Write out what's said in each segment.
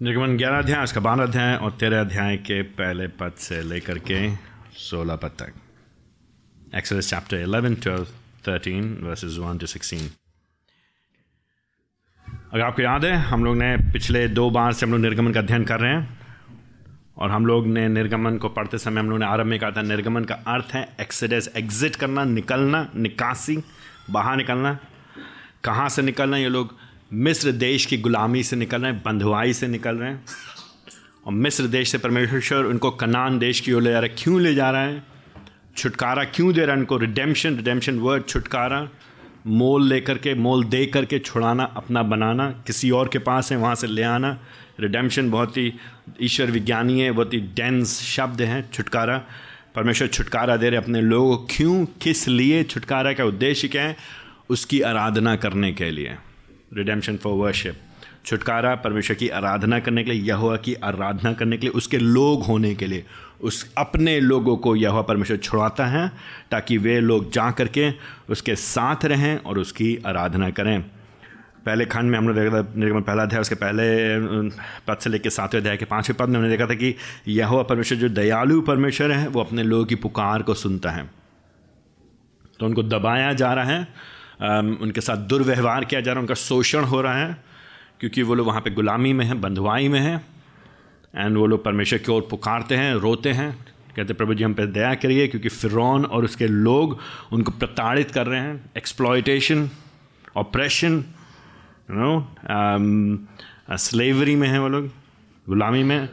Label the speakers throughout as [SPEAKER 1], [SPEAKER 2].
[SPEAKER 1] निर्गमन ग्यारह अध्याय, उसका बारह अध्याय और तेरह अध्याय के पहले पद से लेकर के सोलह पद तक। Exodus chapter eleven twelve thirteen verses one two sixteen अगर आपको याद है, हम लोग ने पिछले दो बार से हम लोग निर्गमन का अध्ययन कर रहे हैं और हम लोग ने निर्गमन को पढ़ते समय हम लोग ने आरंभ में कहा था, निर्गमन का अर्थ है एक्सीडेस एग्जिट करना, निकलना, निकासी, बाहर निकलना। कहाँ से निकलना, ये लोग मिस्र देश की गुलामी से निकल रहे हैं, बंधुआई से निकल रहे हैं। और मिस्र देश से परमेश्वर उनको कनान देश की ओर ले जा रहा है। क्यों ले जा रहा है? छुटकारा क्यों दे रहा है उनको? रिडेम्शन रिडेम्शन वर्ड छुटकारा। मोल लेकर के, मोल दे करके छुड़ाना, अपना बनाना। किसी और के पास है, वहाँ से ले आना। रिडेम्शन बहुत ही ईश्वर विज्ञानी है, बहुत ही डेंस शब्द हैं, छुटकारा। परमेश्वर छुटकारा दे रहे अपने लोगों क्यों? किस लिए छुटकारा का उद्देश्य क्या है? उसकी आराधना करने के लिए। रिडेम्शन फॉर वर्शिप छुटकारा परमेश्वर की आराधना करने के लिए, यहोवा की आराधना करने के लिए, उसके लोग होने के लिए, उस अपने लोगों को यहोवा परमेश्वर छुड़ाता है ताकि वे लोग जा करके उसके साथ रहें और उसकी आराधना करें। पहले खंड में हमने देखा था, निर्गमन पहला अध्याय, उसके पहले पद से लेकर सातवें अध्याय के पाँचवें पद में हमने देखा था कि यह परमेश्वर जो दयालु परमेश्वर है, वो अपने लोगों की पुकार को सुनता है। तो उनको दबाया जा रहा है उनके साथ दुर्व्यवहार किया जा रहा है, उनका शोषण हो रहा है, क्योंकि वो लोग वहाँ पे गुलामी में हैं, बंधुआई में हैं एंड वो लोग परमेश्वर की ओर पुकारते हैं, रोते हैं, कहते प्रभु जी, हम पे दया करिए, क्योंकि फ़िरौन और उसके लोग उनको प्रताड़ित कर रहे हैं एक्सप्लॉयटेशन ऑपरेशन नो स्लेवरी में हैं वो लोग, गुलामी में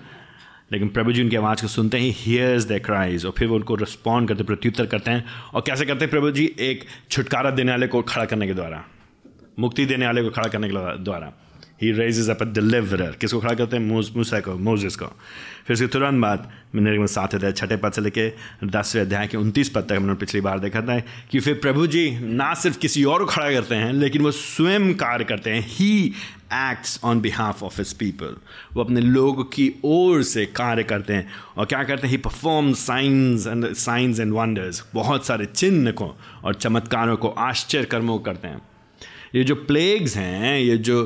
[SPEAKER 1] लेकिन प्रभु जी उनकी आवाज़ को सुनते ही हियर्स द क्राइज और फिर वो उनको रिस्पॉन्ड करते, प्रत्युत्तर करते हैं। और कैसे करते हैं प्रभु जी? एक छुटकारा देने वाले को खड़ा करने के द्वारा, मुक्ति देने वाले को खड़ा करने के द्वारा। ही रेजेज अप डिलीवरर किसको खड़ा करते हैं? मूसा को मोजिस को। फिर उसके तुरंत बाद मैंने सात अध्याय, छठे पद से लेके दसवें अध्याय के उनतीस पद तक हमने पिछली बार देखा था कि फिर प्रभु जी ना सिर्फ़ किसी और को खड़ा करते हैं, लेकिन वो स्वयं कार्य करते हैं। He acts on behalf of his people वो अपने लोग की ओर से कार्य करते हैं। और क्या करते हैं? He perform signs and signs and wonders बहुत सारे चिन्ह को और चमत्कारों को आश्चर्य कर्मों करते हैं। ये जो प्लेग्स हैं, ये जो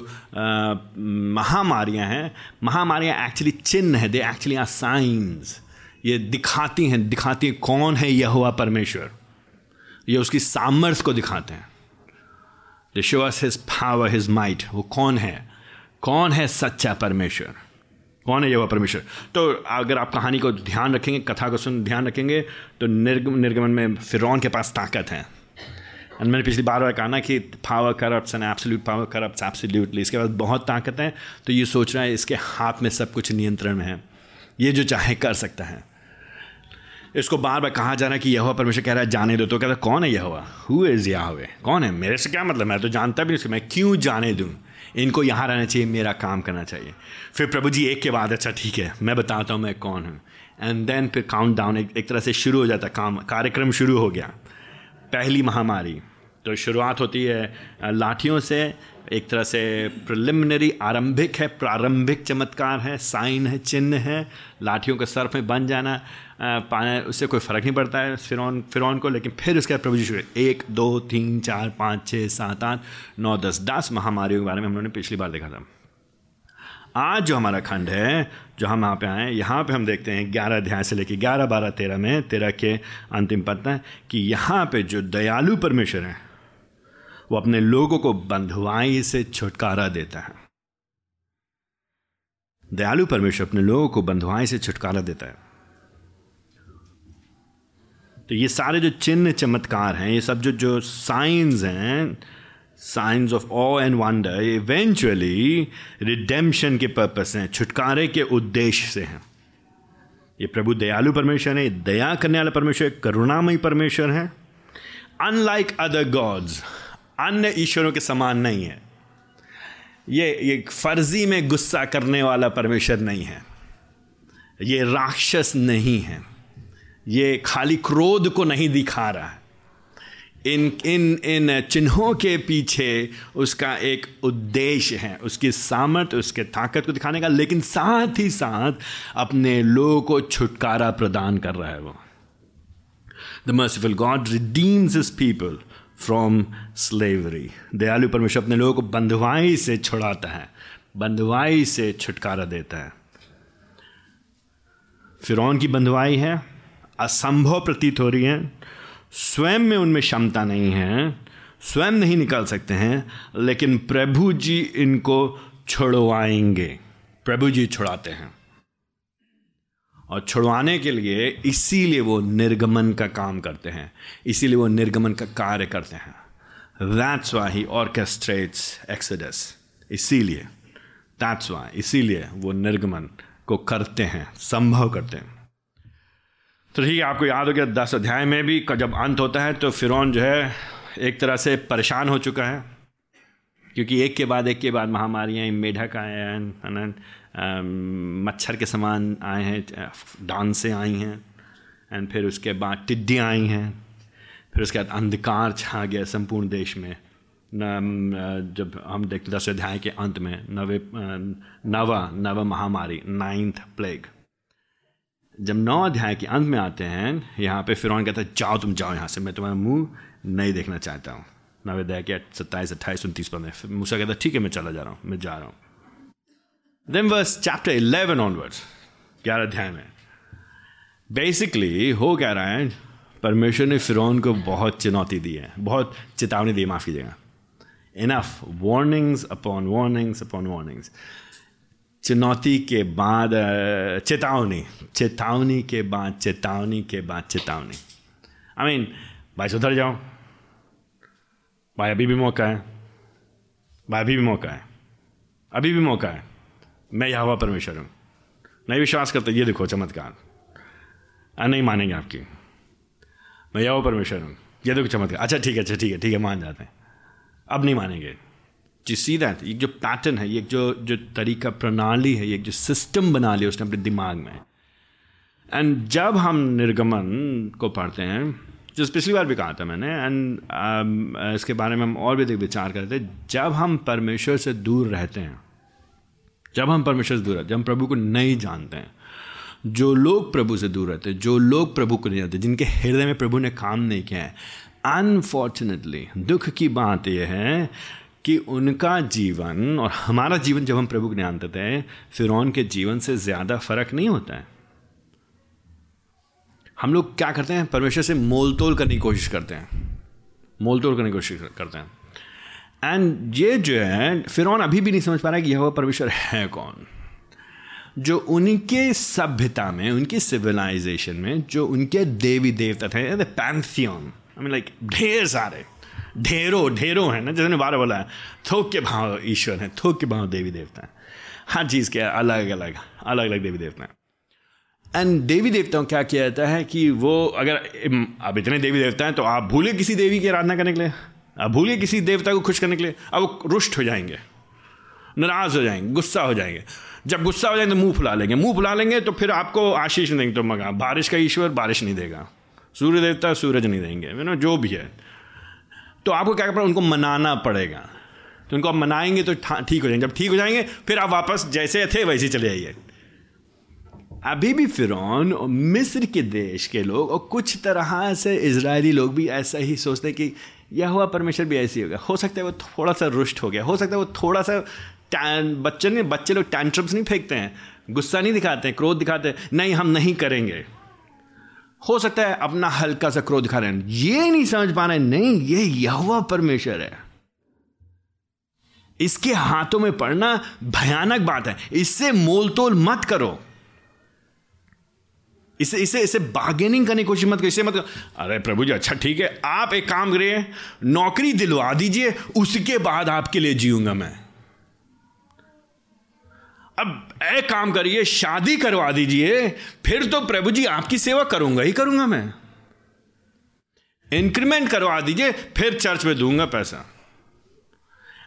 [SPEAKER 1] महामारियाँ हैं, महामारियाँ एक्चुअली चिन्ह है दे एक्चुअली आर साइंस ये दिखाती हैं दिखाती हैं कौन है यह हुआ परमेश्वर। ये उसकी सामर्थ्य को दिखाते हैं। They show us his power his might वो कौन है? कौन है सच्चा परमेश्वर? कौन है यह परमेश्वर? तो अगर आप कहानी को ध्यान रखेंगे, कथा को सुन, ध्यान रखेंगे तो निर्गम निर्गमन में फिरौन के पास ताकत है। एंड मैंने पिछली बार बार कहा ना कि power corrupt and absolute power corrupt absolutely इसके बाद बहुत ताकत है तो ये सोच रहा है इसके हाथ में सब कुछ नियंत्रण में है। ये जो चाहे कर सकता है। इसको बार बार कहा जा रहा है कि यह हुआ परमेश्वर कह रहा है जाने दो। तो कहता कौन है यह हुआ हु इज़ याहवे कौन है? मेरे से क्या मतलब? मैं तो जानता भी नहीं मैं क्यों जाने दूँ? इनको यहाँ रहना चाहिए मेरा काम करना चाहिए। फिर प्रभु जी एक के बाद अच्छा ठीक है मैं बताता हूँ मैं कौन हूँ? एंड देन फिर काउंट डाउन एक, एक तरह से शुरू हो जाता काम कार्यक्रम शुरू हो गया। पहली महामारी। तो शुरुआत होती है लाठियों से, एक तरह से प्रिलिमिनरी आरंभिक है, प्रारंभिक चमत्कार है, साइन है, चिन्ह है, लाठियों के सर्फ में बन जाना पाने उससे कोई फ़र्क नहीं पड़ता है फिरौन फिरौन को, लेकिन फिर उसके बाद प्रभु जी एक, दो, तीन, चार, पाँच छः सात, आठ, नौ, दस दस महामारियों के बारे में हम लोगों ने पिछली बार देखा था। आज जो हमारा खंड है जो हम यहाँ पे आए यहाँ पे हम देखते हैं ग्यारह अध्याय से लेकर ग्यारह, बारह, तेरह में, तेरह के अंतिम पद है कि यहाँ पे जो दयालु परमेश्वर हैं, वो अपने लोगों को बंधुआई से छुटकारा देता है। दयालु परमेश्वर अपने लोगों को बंधुआई से छुटकारा देता है। तो ये सारे जो चिन्ह चमत्कार हैं, ये सब जो जो साइंस हैं signs of awe and wonder eventually redemption के पर्पस हैं, छुटकारे के उद्देश्य से हैं। ये प्रभु दयालु परमेश्वर है दया करने वाला परमेश्वर, करुणामयी परमेश्वर है। अनलाइक अदर गॉड्स अन्य ईश्वरों के समान नहीं है। ये ये फर्जी में गुस्सा करने वाला परमेश्वर नहीं है। ये राक्षस नहीं है। ये खाली क्रोध को नहीं दिखा रहा है। इन इन इन चिन्हों के पीछे उसका एक उद्देश्य है, उसकी सामर्थ्य उसके ताकत को दिखाने का। लेकिन साथ ही साथ अपने लोगों को छुटकारा प्रदान कर रहा है वो। The merciful God redeems his people from slavery दयालु परमेश्वर अपने लोगों को बंधुआई से छुड़ाता है, बंधुआई से छुटकारा देता है। फिरौन की बंधुआई है, असंभव प्रतीत हो रही है स्वयं में उनमें क्षमता नहीं है, स्वयं नहीं निकाल सकते हैं, लेकिन प्रभु जी इनको छुड़वाएँगे। प्रभु जी छुड़ाते हैं। और छुड़वाने के लिए इसीलिए वो निर्गमन का काम करते हैं, इसीलिए वो निर्गमन का कार्य करते हैं। That's why he orchestrates exodus इसीलिए दैट्स वाई इसीलिए वो निर्गमन को करते हैं, संभव करते हैं। तो ठीक है, आपको याद हो गया दस अध्याय में भी जब अंत होता है तो फिर जो है एक तरह से परेशान हो चुका है। क्योंकि एक के बाद, एक के बाद महामारियाँ मेढक आए हैं मच्छर के समान आए हैं डांसें आई हैं एंड फिर उसके बाद टिड्डियाँ आई हैं। फिर उसके बाद अंधकार छा गया संपूर्ण देश में। न जब हम देखते दस अध्याय के अंत में, नवे नवा, नव महामारी नाइन्थ प्लेग जब नौ अध्याय के अंत में आते हैं, यहाँ पे फिर कहता है, जाओ तुम, जाओ यहाँ से, मैं तुम्हारा मुँह नहीं देखना चाहता हूँ। नवे अध्याय के सत्ताईस, अट्ठाईस, उनतीस पंद्रह मूसा कहता है, ठीक है, मैं चला जा रहा हूँ, मैं जा रहा हूँ। Then verse chapter eleven onwards ग्यारह अध्याय में बेसिकली हो क्या रहा है, परमेश्वर ने फिर को बहुत चुनौती दी है, बहुत चेतावनी दी माफ़ कीजिएगा। Enough warnings upon warnings upon warnings चुनौती के बाद चेतावनी। चेतावनी के बाद चेतावनी के बाद चेतावनी। आई मीन भाई सुधर जाओ। भाई अभी भी मौका है। भाई अभी भी मौका है। अभी भी मौका है। मैं यह परमेश्वर हूँ। नहीं विश्वास करते ये देखो चमत्कार। आ, नहीं मानेंगे आपकी। मैं यह परमेश्वर हूँ। ये देखो चमत्कार। अच्छा ठीक है अच्छा ठीक है ठीक है मान जाते हैं। अब नहीं मानेंगे। जी सी दैट एक जो पैटर्न है एक जो जो तरीका प्रणाली है एक जो सिस्टम बना लिया उसने अपने दिमाग में। एंड जब हम निर्गमन को पढ़ते हैं जो पिछली बार भी कहा था मैंने एंड um, इसके बारे में हम और भी देख विचार करते हैं जब हम परमेश्वर से दूर रहते हैं जब हम परमेश्वर से दूर रहते हैं जब हम प्रभु को नहीं जानते हैं जो लोग प्रभु से दूर रहते हैं जो लोग प्रभु को नहीं जानते जिनके हृदय में प्रभु ने काम नहीं किया है अनफॉर्चुनेटली दुख की बात यह है कि उनका जीवन और हमारा जीवन जब हम प्रभु को जानते थे, फिर के जीवन से ज़्यादा फ़र्क नहीं होता है। हम लोग क्या करते हैं? परमेश्वर से मोल तोल करने की कोशिश करते हैं। मोल तोल करने की कोशिश करते हैं। एंड ये जो है, फिर अभी भी नहीं समझ पा रहा है कि यह परमेश्वर है कौन। जो उनके सभ्यता में, उनकी सिविलाइजेशन में, जो उनके देवी देवता थे पैंथियन आई मीन लाइक ढेर सारे। ढेरों ढेरों हैं ना जैसे बारह बोला है। थोक के भाव ईश्वर हैं, थोक के भाव देवी देवता हैं। हर चीज़ के अलग अलग अलग अलग देवी देवता हैं। एंड देवी देवताओं क्या किया जाता है कि वो अगर अब इतने देवी देवता हैं तो आप भूले किसी देवी की आराधना करने के लिए, आप भूलिए किसी देवता को खुश करने के लिए, अब वो रुष्ट हो जाएँगे, नाराज़ हो जाएँगे, गुस्सा हो जाएँगे। जब गुस्सा हो जाएँगे तो मुँह फुला लेंगे, मुँह फुला लेंगे तो फिर आपको आशीष नहीं देंगे तो मगा, बारिश का ईश्वर बारिश नहीं देगा। सूर्य देवता सूरज नहीं देंगे यू नो जो भी है। तो आपको क्या करना उनको मनाना पड़ेगा। तो उनको आप मनाएँगे तो ठीक हो जाएँगे। जब ठीक हो जाएँगे, फिर आप वापस जैसे थे वैसे चले जाइए अभी भी फिर मिस्र के देश के लोग और कुछ तरह से इसराइली लोग भी ऐसा ही सोचते हैं कि यह हुआ परमेश्वर भी ऐसे ही हो गया। हो सकता है वो थोड़ा सा रुष्ट हो गया। हो सकता है वो थोड़ा सा बच्चे नहीं बच्चे लोग टैंट्रम्स नहीं फेंकते हैं। गुस्सा नहीं दिखाते हैं, क्रोध दिखाते हैं। नहीं, हम नहीं करेंगे। हो सकता है अपना हल्का सा क्रोध दिखा रहे हैं। ये नहीं समझ पा रहे, नहीं, ये यहुआ परमेश्वर है। इसके हाथों में पड़ना भयानक बात है। इससे मोल तोल मत करो। इसे इसे इसे बार्गेनिंग करने की कोशिश मत करो। इसे मत करो। अरे प्रभु जी अच्छा ठीक है। आप एक काम करिए, नौकरी दिलवा दीजिए, उसके बाद आपके लिए जीऊँगा मैं। अब ए काम करिए, शादी करवा दीजिए, फिर तो प्रभु जी आपकी सेवा करूँगा ही करूँगा मैं। इंक्रीमेंट करवा दीजिए, फिर चर्च में दूँगा पैसा।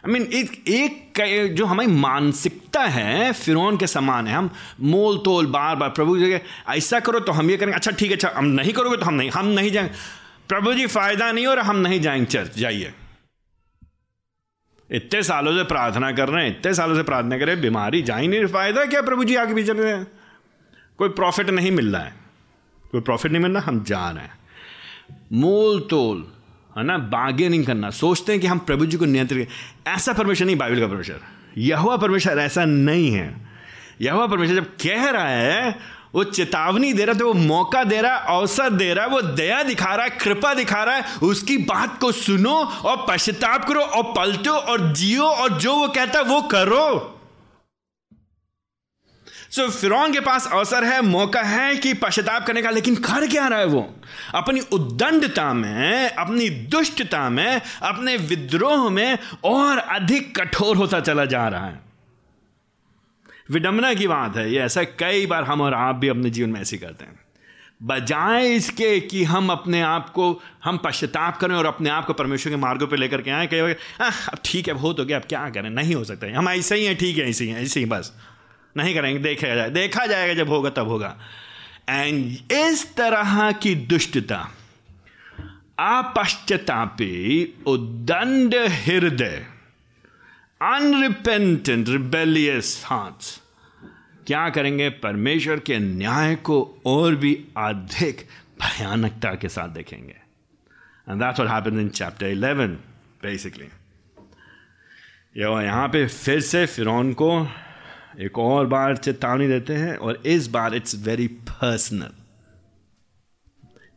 [SPEAKER 1] आई मीन एक एक जो हमारी मानसिकता है, फिरौन के समान है, हम मोल तोल बार बार, प्रभु जी ऐसा करो तो हम ये करेंगे। अच्छा ठीक है अच्छा हम नहीं करोगे तो हम नहीं हम नहीं जाएँगे। प्रभु जी, फ़ायदा नहीं रहा, हम नहीं जाएँगे चर्च, जाइए। इतने सालों से प्रार्थना कर रहे हैं, इतने सालों से प्रार्थना कर रहे हैं, बीमारी जा ही नहीं फ़ायदा क्या प्रभु जी आगे पीछे रहे हैं? कोई प्रॉफिट नहीं मिल रहा है। कोई प्रॉफिट नहीं मिल रहा, हम जा रहे हैं। मोल तोल, है ना बार्गेनिंग करना, सोचते हैं कि हम प्रभु जी को नियंत्रित ऐसा परमेश्वर नहीं बाइबल का परमेश्वर यहुआ परमेश्वर ऐसा नहीं है। यहुआ परमेश्वर जब कह रहा है वो चेतावनी दे रहा है वो मौका दे रहा अवसर दे रहा है वो दया दिखा रहा है कृपा दिखा रहा है उसकी बात को सुनो और पश्चाताप करो और पलटो और जियो और जो वो कहता है वो करो। सो so, फिरौन के पास अवसर है मौका है कि पश्चाताप करने का लेकिन कर क्या रहा है वो? अपनी उद्दंडता में अपनी दुष्टता में अपने विद्रोह में और अधिक कठोर होता चला जा रहा है। विडंबना की बात है, ये ऐसा कई बार हम और आप भी अपने जीवन में ऐसे करते हैं। बजाय इसके कि हम अपने आप को, हम पश्चाताप करें और अपने आप को परमेश्वर के मार्गों पर लेकर के आए, कई बार अब ठीक है हो तो गया, अब क्या करें? नहीं हो सकता हम ऐसे ही हैं, ठीक है, ऐसे ही हैं, ऐसे ही बस। नहीं करेंगे, देखा जाए, देखा जाएगा जब होगा, तब होगा। एंड इस तरह की दुष्टता, अपश्चतापी उदंड हृदय अनरिपेंटेंट रिबेलियस हार्ट्स क्या करेंगे? परमेश्वर के न्याय को और भी अधिक भयानकता के साथ देखेंगे। And that's what happens in chapter 11 basically यहाँ पे फिर से फिरौन को एक और बार चेतावनी देते हैं और इस बार इट्स वेरी पर्सनल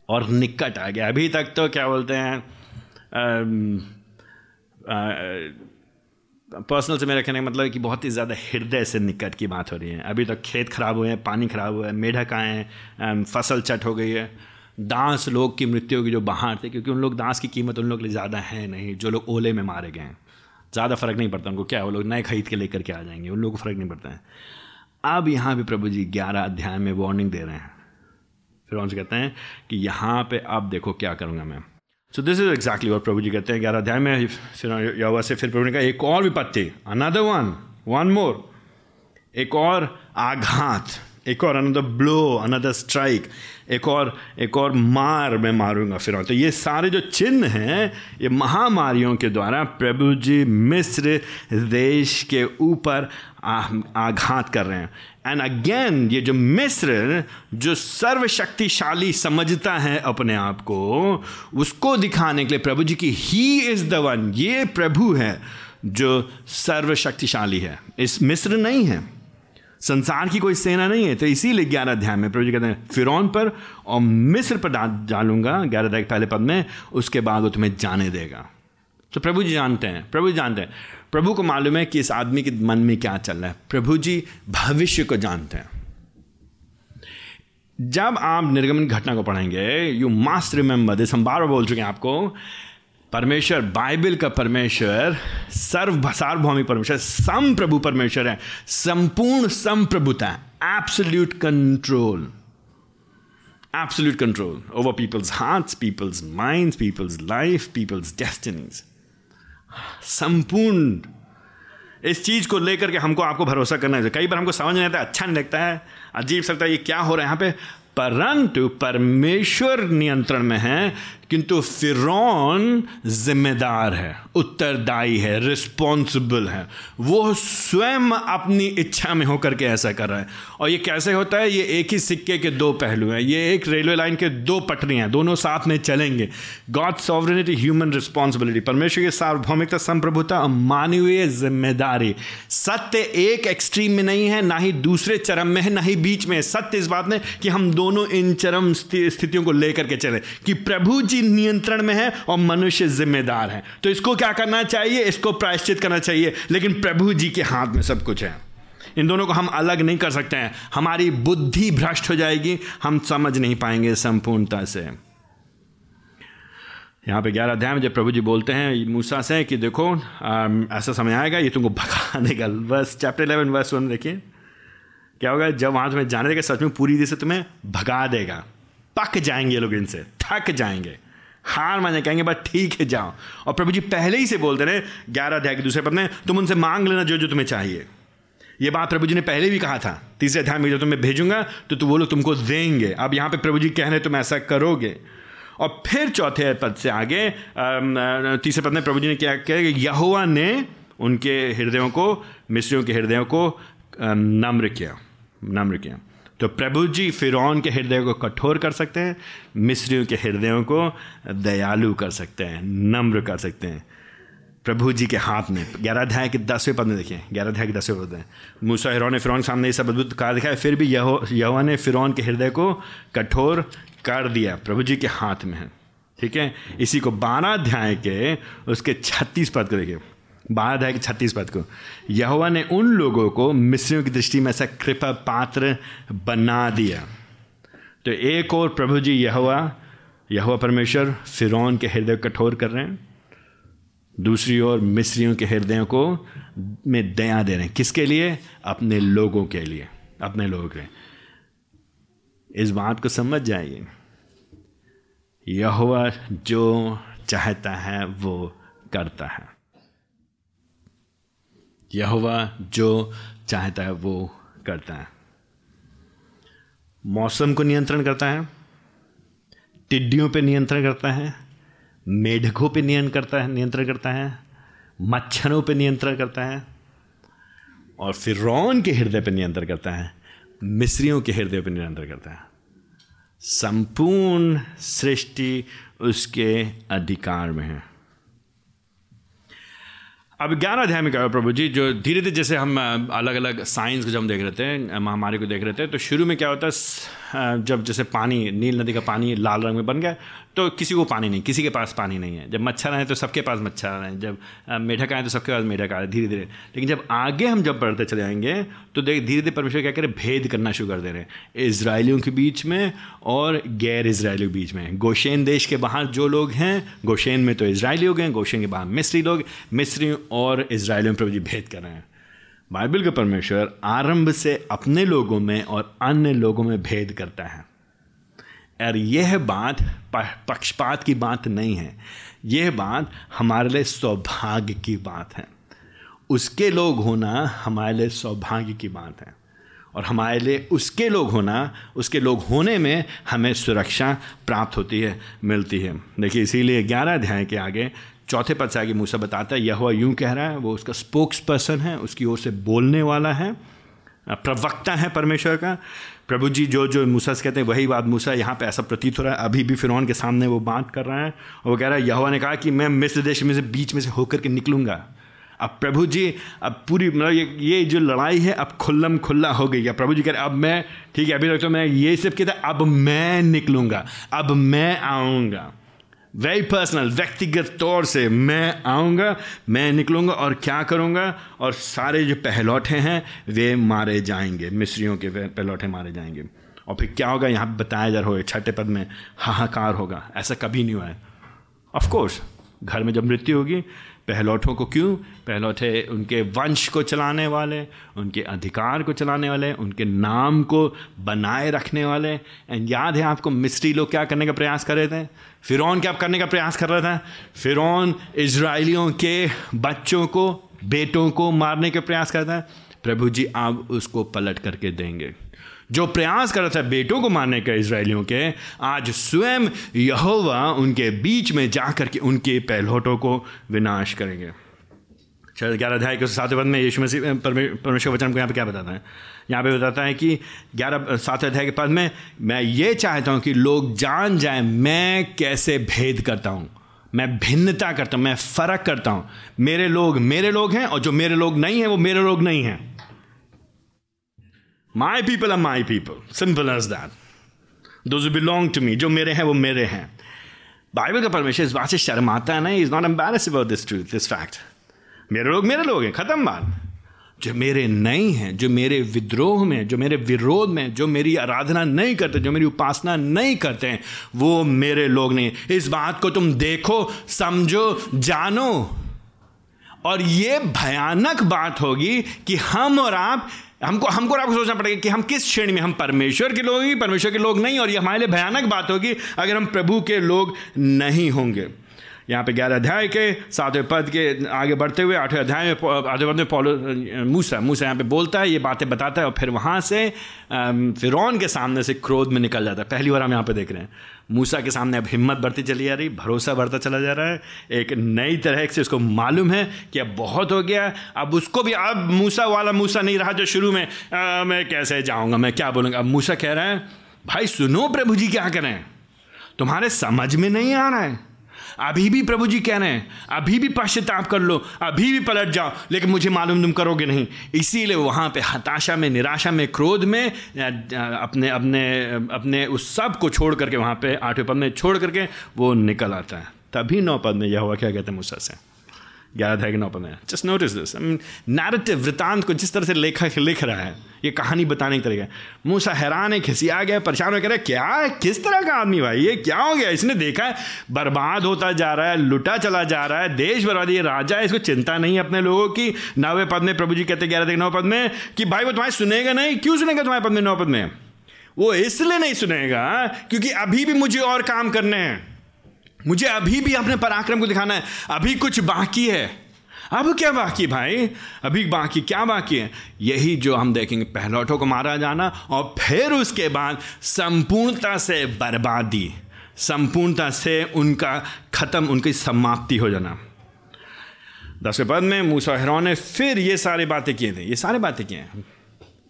[SPEAKER 1] और निकट आ गया। अभी तक तो क्या बोलते हैं? पर्सनल से मेरा कहने का मतलब है कि बहुत ही ज़्यादा हृदय से निकट की बात हो रही है। अभी तक खेत खराब हुए हैं, पानी खराब हुआ है, मेढक आए हैं फ़सल चट हो गई है। दास लोग की मृत्यु की जो बाहर थे, क्योंकि उन लोग दास की कीमत उन लोग के लिए ज़्यादा है नहीं, जो लोग ओले में मारे गए हैं। ज़्यादा फ़र्क नहीं पड़ता उनको, क्या वो लोग नए खरीद के लेकर के आ जाएँगे, उन लोगों को फ़र्क नहीं पड़ता है। अब यहाँ भी प्रभु जी ग्यारह अध्याय में वार्निंग दे रहे हैं। फिर उनसे कहते हैं कि यहाँ पे अब देखो क्या करूँगा मैं। सो दिस इज़ एग्जैक्टली और प्रभु जी कहते हैं, ग्यारह अध्याय में फिर यवा से फिर प्रभु ने कहा, एक और विपत्ति अनदर वन वन मोर एक और आघात, एक और अनदर ब्लो अनदर स्ट्राइक एक और एक और मार मैं मारूँगा फिर तो ये सारे जो चिन्ह हैं, ये महामारियों के द्वारा प्रभु जी मिस्र देश के ऊपर आघात कर रहे हैं। एंड अगेन ये जो मिस्र, जो सर्वशक्तिशाली समझता है अपने आप को, उसको दिखाने के लिए प्रभु जी की ही इज़ द वन, ये प्रभु है जो सर्वशक्तिशाली है। इस मिस्र नहीं है। संसार की कोई सेना नहीं है तो इसीलिए ग्यारह अध्याय में प्रभु जी कहते हैं, फिरौन पर और मिस्र पर डालूँगा, ग्यारह अध्याय पहले पद में, उसके बाद वो तुम्हें जाने देगा। तो प्रभु जी जानते हैं, प्रभु जी जानते हैं। प्रभु को मालूम है कि इस आदमी के मन में क्या चल रहा है। प्रभु जी भविष्य को जानते हैं। जब आप निर्गमन घटना को पढ़ेंगे यू मास्ट रिमेंबर दिस हम बार बार बोल चुके हैं आपको परमेश्वर, बाइबल का परमेश्वर सर्व सार्वभौमिक परमेश्वर सम प्रभु परमेश्वर है, संपूर्ण संप्रभुता absolute control absolute control over people's hearts people's minds people's life people's destinies संपूर्ण, इस चीज़ को लेकर के हमको आपको भरोसा करना है। कई बार हमको समझ नहीं आता अच्छा नहीं लगता है, अजीब सकता है, ये क्या हो रहा है यहाँ पे? परंतु परमेश्वर नियंत्रण में है किंतु फिरौन जिम्मेदार है, उत्तरदायी है रिस्पॉन्सिबल है। वो स्वयं अपनी इच्छा में होकर के ऐसा कर रहा है। और ये कैसे होता है? ये एक ही सिक्के के दो पहलू हैं। ये एक रेलवे लाइन के दो पटरियाँ दोनों साथ में चलेंगे। गॉड सॉवरिनिटी ह्यूमन रिस्पॉन्सिबिलिटी परमेश्वर की सार्वभौमिकता, संप्रभुता और मानवीय ज़िम्मेदारी। सत्य एक एक्सट्रीम में नहीं है, ना ही दूसरे चरम में है, ना ही बीच में है। सत्य इस बात में कि हम दोनों इन चरम स्थितियों को लेकर के चले कि प्रभु जी नियंत्रण में है और मनुष्य जिम्मेदार है। तो इसको क्या करना चाहिए? इसको प्रायश्चित करना चाहिए। लेकिन प्रभु जी के हाथ में सब कुछ है। इन दोनों को हम अलग नहीं कर सकते हैं। हमारी बुद्धि भ्रष्ट हो जाएगी। हम समझ नहीं पाएँगे संपूर्णता से। यहाँ पे ग्यारह अध्याय में जब प्रभु जी बोलते हैं मूसा से कि देखो आ, ऐसा समय आएगा ये तुमको भगा देगा बस चैप्टर इलेवन वर्स वन देखिए। क्या होगा? जब वहाँ तुम्हें जाने देगा सच में पूरी से तुम्हें भगा देगा। पक जाएँगे लोग इनसे। थक जाएँगे। हार माने कहेंगे बस ठीक है, जाओ। और प्रभु जी पहले ही से बोलते रहे ग्यारह अध्याय के दूसरे पद में, तुम उनसे मांग लेना जो जो तुम्हें चाहिए। ये बात प्रभु जी ने पहले भी कहा था। तीसरे अध्याय में जो तुम्हें भेजूँगा तो तू वो लोग तुमको देंगे। अब यहाँ पे प्रभु जी कह रहे तुम ऐसा करोगे। और फिर चौथे पद से आगे तीसरे पद में प्रभु जी ने क्या किया यहुआ ने उनके हृदयों को, मिस्रियों के हृदयों को नम्र किया। नम्र किया। तो प्रभु जी फिरौन के हृदय को कठोर कर सकते हैं, मिस्रियों के हृदयों को दयालु कर सकते हैं, नम्र कर सकते हैं। प्रभु जी के हाथ में, ग्यारह अध्याय के दसवें पद में देखिए, ग्यारह अध्याय के दसवें पद में। मूसा हिरौन ने फिरौन के सामने ये सब अद्भुत कहा दिखाया फिर भी यहो, यहोवा ने फिरौन के हृदय को कठोर कर दिया। प्रभु जी के हाथ में है, ठीक है? इसी को बारह अध्याय के, उसके छत्तीस पद को देखिए। बारह अध्याय के छत्तीस पद को। यहोवा ने उन लोगों को मिस्रियों की दृष्टि में ऐसा कृपा पात्र बना दिया। तो एक और प्रभु जी यहोवा यहोवा परमेश्वर फिरौन के हृदय कठोर कर रहे हैं। दूसरी ओर मिस्रियों के हृदयों को में दया दे रहे हैं। किसके लिए? अपने लोगों के लिए, अपने लोगों के इस बात को समझ जाइए। यहोवा जो चाहता है, वो करता है। यहोवा जो चाहता है, वो करता है। मौसम को नियंत्रण करता है, टिड्डियों पे नियंत्रण करता है, मेढकों पे नियंत्रण करता है, नियंत्रण करता है, मच्छरों पे नियंत्रण करता है, और फिर रौन के हृदय पे नियंत्रण करता है, मिस्रियों के हृदय पे नियंत्रण करता है। संपूर्ण सृष्टि उसके अधिकार में है। अब ज्ञान अध्याय में क्या प्रभु जी, जो धीरे धीरे जैसे हम अलग अलग साइंस को जब हम देख रहे थे महामारी को देख रहे थे तो शुरू में क्या होता है? जब जैसे पानी, नील नदी का पानी लाल रंग में बन गया तो किसी को पानी नहीं, किसी के पास पानी नहीं है। जब मच्छर आए तो सबके पास मच्छर आए, जब मेढक आए तो सबके पास मेढक आए धीरे धीरे लेकिन जब आगे हम जब बढ़ते चले जाएँगे तो देख धीरे धीरे परमेश्वर क्या करें, भेद करना शुरू कर दे रहे हैं। इसराइलियों के बीच में और गैर इसराइलियों के बीच में। गोशेन देश के बाहर जो लोग हैं, गोशेन में तो इसराइली लोग हैं, गोशेन के बाहर मिस्री लोग, मिस्री और इसराइलियों में प्रभु भेद कर रहे हैं। बाइबल का परमेश्वर आरंभ से अपने लोगों में और अन्य लोगों में भेद करता है। और यह बात पक्षपात की बात नहीं है। यह बात हमारे लिए सौभाग्य की बात है। उसके लोग होना हमारे लिए सौभाग्य की बात है। और हमारे लिए उसके लोग होना, उसके लोग होने में हमें सुरक्षा प्राप्त होती है, मिलती है। देखिए, इसीलिए ग्यारह अध्याय के आगे चौथे पद से आगे मूसा बताता है यह यूँ कह रहा है, वो उसका स्पोक्स पर्सन है, उसकी ओर से बोलने वाला है, प्रवक्ता है परमेश्वर का। प्रभु जी, जो जो मूसा से कहते हैं, वही बात मूसा यहाँ पे ऐसा प्रतीत हो रहा है, अभी भी फिर के सामने वो बात कर रहा है, और वो कह रहा है, यहोवा ने कहा कि मैं मिस्र देश में से बीच में से होकर के निकलूँगा। अब प्रभु जी, अब पूरी मतलब ये ये जो लड़ाई है, अब खुल्लम खुल्ला हो गई है। प्रभु जी कह रहे अब मैं, ठीक है, अभी तक तो मैं ये सब कहता, अब मैं निकलूँगा, अब मैं आऊँगा। वेरी पर्सनल व्यक्तिगत तौर से मैं आऊँगा मैं निकलूँगा और क्या करूँगा और सारे जो पहलौठे हैं वे मारे जाएँगे मिस्रियों के पहलौठे मारे जाएँगे और फिर क्या होगा यहाँ बताया जा रहा हो छठे पद में हाहाकार होगा ऐसा कभी नहीं हुआ है ऑफकोर्स घर में जब मृत्यु होगी पहलौठों को क्यों पहलौठे उनके वंश को चलाने वाले उनके अधिकार को चलाने वाले उनके नाम को बनाए रखने वाले एंड याद है आपको मिस्ट्री लोग क्या करने का प्रयास कर रहे थे फ़िरौन क्या करने का प्रयास कर रहा था? फ़िरौन इसराइलियों के बच्चों को, बेटों को मारने के प्रयास कर रहा है प्रभु जी, आप उसको पलट करके देंगे। जो प्रयास कर रहा था बेटों को मारने का इसराइलियों के, आज स्वयं यहोवा उनके बीच में जाकर के उनके पहलोटों को विनाश करेंगे। ग्यारह अध्याय के सातवें पद में यीशु मसीह परमेश्वर वचन को यहाँ पे क्या बताता है? यहाँ पे बताता है कि ग्यारह, सातवें अध्याय के पद में मैं ये चाहता हूँ कि लोग जान जाए मैं कैसे भेद करता हूँ। मैं भिन्नता करता हूँ, मैं फ़र्क करता हूँ। मेरे लोग मेरे लोग हैं और जो मेरे लोग नहीं हैं, वो मेरे लोग नहीं हैं। My people are my people simple as that though belong to me जो मेरे हैं, वो मेरे हैं। बाइबल का परमेश्वर इस बात से शर्माता है ना is not embarrass about this truth this fact मेरे लोग मेरे लोग हैं, ख़त्म बात। जो मेरे नहीं हैं, जो मेरे विद्रोह में जो मेरे विरोध में जो मेरी आराधना नहीं करते, जो मेरी उपासना नहीं करते हैं, वो मेरे लोग नहीं इस बात को तुम देखो, समझो, जानो। और ये भयानक बात होगी कि हम और आप, हमको हमको और आपको सोचना पड़ेगा कि हम किस श्रेणी में हम परमेश्वर के लोग ही परमेश्वर के लोग नहीं? और ये हमारे लिए भयानक बात होगी अगर हम प्रभु के लोग नहीं होंगे। यहाँ पे ग्यारह अध्याय के सातवें पद के आगे बढ़ते हुए आठवें अध्याय में आधे पद में पॉलो मूसा मूसा यहाँ पे बोलता है ये बातें बताता है और फिर वहाँ से फिर के सामने से क्रोध में निकल जाता है। पहली बार हम यहाँ पे देख रहे हैं। मूसा के सामने अब हिम्मत बढ़ती चली जा रही भरोसा बढ़ता चला जा रहा है। एक नई तरह से उसको मालूम है कि अब बहुत हो गया अब उसको भी अब मूसा वाला मूसा नहीं रहा जो शुरू में आ, मैं कैसे जाऊँगा मैं क्या बोलूँगा? अब मूसा कह रहा है भाई सुनो प्रभु जी क्या करें? तुम्हारे समझ में नहीं आ रहा है। अभी भी प्रभु जी कह रहे हैं, अभी भी पश्चाताप कर लो, अभी भी पलट जाओ, लेकिन मुझे मालूम तुम करोगे नहीं। इसीलिए वहाँ पे हताशा में, निराशा में, क्रोध में अपने अपने अपने उस सबको छोड़ करके वहाँ पे आठवें पद में छोड़ करके वो निकल आता है। तभी नौ पद में यह हुआ क्या कहते हैं मुझसे से? ग्यारह अध्याय के नौ में जस्ट नोटिस दिस नैरेटिव वृतांत को जिस तरह से लेखक लिख रहा है, ये कहानी बताने का तरीका मूसा हैरान है खिसिया गया, परेशान हो रहा क्या? है किस तरह का आदमी भाई? ये क्या हो गया? इसने देखा है, बर्बाद होता जा रहा है, लुटा चला जा रहा है, देश बर्बाद राजा है, इसको चिंता नहीं है अपने लोगों की। नवे पद में प्रभु जी कहते ग्यारह नौ पद में कि, भाई, वो तुम्हारे सुनेगा नहीं? क्यों सुनेगा तुम्हारे पद में नौ पद में? वो इसलिए नहीं सुनेगा, क्योंकि अभी भी मुझे और काम करने हैं। मुझे अभी भी अपने पराक्रम को दिखाना है। अभी कुछ बाकी है। अब क्या बाकी भाई? अभी बाकी, क्या बाकी है? यही जो हम देखेंगे पहलौठों को मारा जाना और फिर उसके बाद संपूर्णता से बर्बादी। संपूर्णता से उनका खत्म, उनकी समाप्ति हो जाना। दसवें पद में मूसा हेरोन ने फिर ये सारी बातें किए थे। ये सारी बातें किए हैं।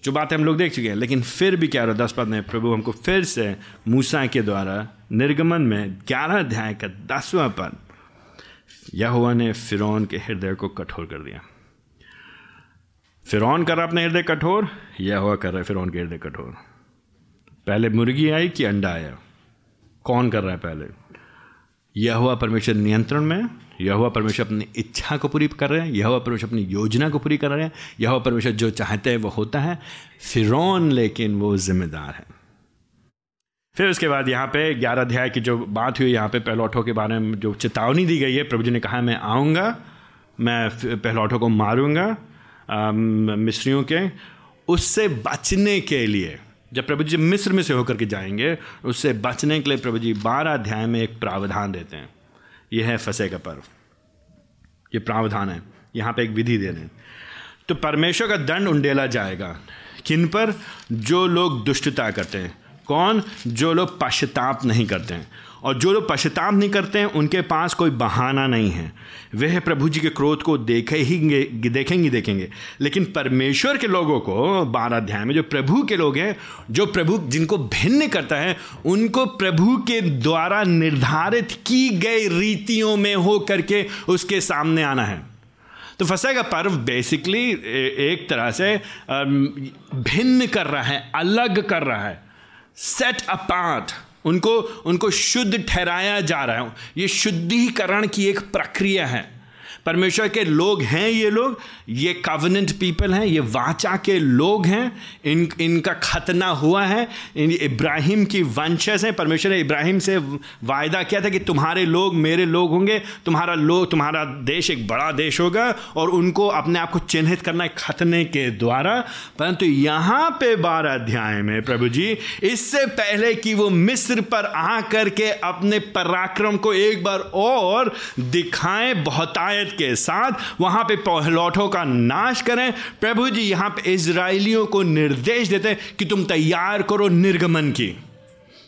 [SPEAKER 1] जो बातें हम लोग देख चुके हैं, लेकिन फिर भी क्या रहा? दस पद में प्रभु हमको फिर से मूसा के द्वारा निर्गमन में ग्यारह अध्याय का दसवां पद यहुआ ने फिरौन के हृदय को कठोर कर दिया। फिरौन कर रहा अपने हृदय कठोर यह हुआ कर रहा है फिरौन के हृदय कठोर। पहले मुर्गी आई कि अंडा आया? कौन कर रहा है पहले? यह हुआ परमेश्वर नियंत्रण में यह परमेश्वर अपनी इच्छा को पूरी कर रहे हैं यह परमेश्वर अपनी योजना को पूरी कर रहे हैं यह परमेश्वर जो चाहते हैं वो होता है, फिरौन लेकिन वो जिम्मेदार है। फिर उसके बाद यहाँ पे ग्यारह अध्याय की जो बात हुई, यहाँ पे पहलौठों के बारे में जो चेतावनी दी गई है, प्रभु जी ने कहा, मैं आऊँगा, मैं पहलौठों को मारूँगा मिस्रियों के, उससे बचने के लिए। जब प्रभु जी मिस्र में से होकर के जाएँगे, उससे बचने के लिए प्रभु जी बारह अध्याय में एक प्रावधान देते हैं। यह है फंसे का पर्व। ये प्रावधान है। यहाँ पे एक विधि दे रहे हैं। तो परमेश्वर का दंड उंडेला जाएगा। किन पर? जो लोग दुष्टता करते हैं। कौन? जो लोग पश्चाताप नहीं करते हैं। और जो लोग पश्चाताप नहीं करते हैं, उनके पास कोई बहाना नहीं है। वह प्रभु जी के क्रोध को देखे ही देखेंगे देखेंगे। लेकिन परमेश्वर के लोगों को, बारह अध्याय में, जो प्रभु के लोग हैं, जो प्रभु, जिनको भिन्न करता है, उनको प्रभु के द्वारा निर्धारित की गई रीतियों में हो करके उसके सामने आना है। तो फसा का पर्व बेसिकली एक तरह से भिन्न कर रहा है, अलग कर रहा है। सेट अपार्ट उनको उनको शुद्ध ठहराया जा रहा है। ये शुद्धिकरण की एक प्रक्रिया है। परमेश्वर के लोग हैं ये लोग, ये कवनेंट पीपल हैं, ये वाचा के लोग हैं, इन, इनका खतना हुआ है, इन इब्राहिम की वंशज हैं। परमेश्वर ने इब्राहिम से वायदा किया था कि तुम्हारे लोग मेरे लोग होंगे, तुम्हारा लोग तुम्हारा देश एक बड़ा देश होगा और उनको अपने आप को चिन्हित करना है खतने के द्वारा। परंतु यहाँ पे बारह अध्याय में प्रभु जी, इससे पहले कि वो मिस्र पर आ करके अपने पराक्रम को एक बार और दिखाएँ, बहुतायत के साथ वहाँ पे पहलौठों का नाश करें। प्रभु जी, यहाँ पे इसराइलियों को निर्देश देते हैं कि तुम तैयार करो निर्गमन की।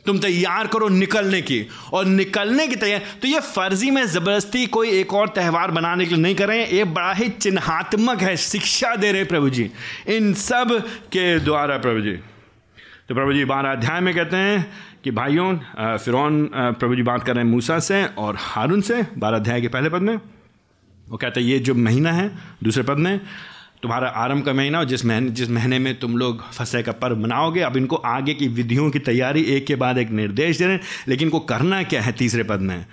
[SPEAKER 1] तुम तैयार करो निकलने की। और निकलने की तैयार तो ये फर्जी में ज़बरदस्ती कोई एक और त्यौहार बनाने के लिए नहीं कर रहे हैं। ये बड़ा ही चिन्हात्मक है, शिक्षा दे रहे प्रभु जी। इन सब के द्वारा प्रभु जी। तो प्रभु जी बारह अध्याय में कहते हैं कि भाइयों फिरौन प्रभु जी बात कर रहे हैं मूसा से और हारून से, बारह अध्याय के पहले पद में। वो कहता है, ये जो महीना है, दूसरे पद में, तुम्हारा आरंभ का महीना और जिस महीने जिस महीने में तुम लोग फसह का पर्व मनाओगे, अब इनको आगे की विधियों की तैयारी एक के बाद एक निर्देश दे रहे हैं, लेकिन इनको करना क्या है तीसरे पद में?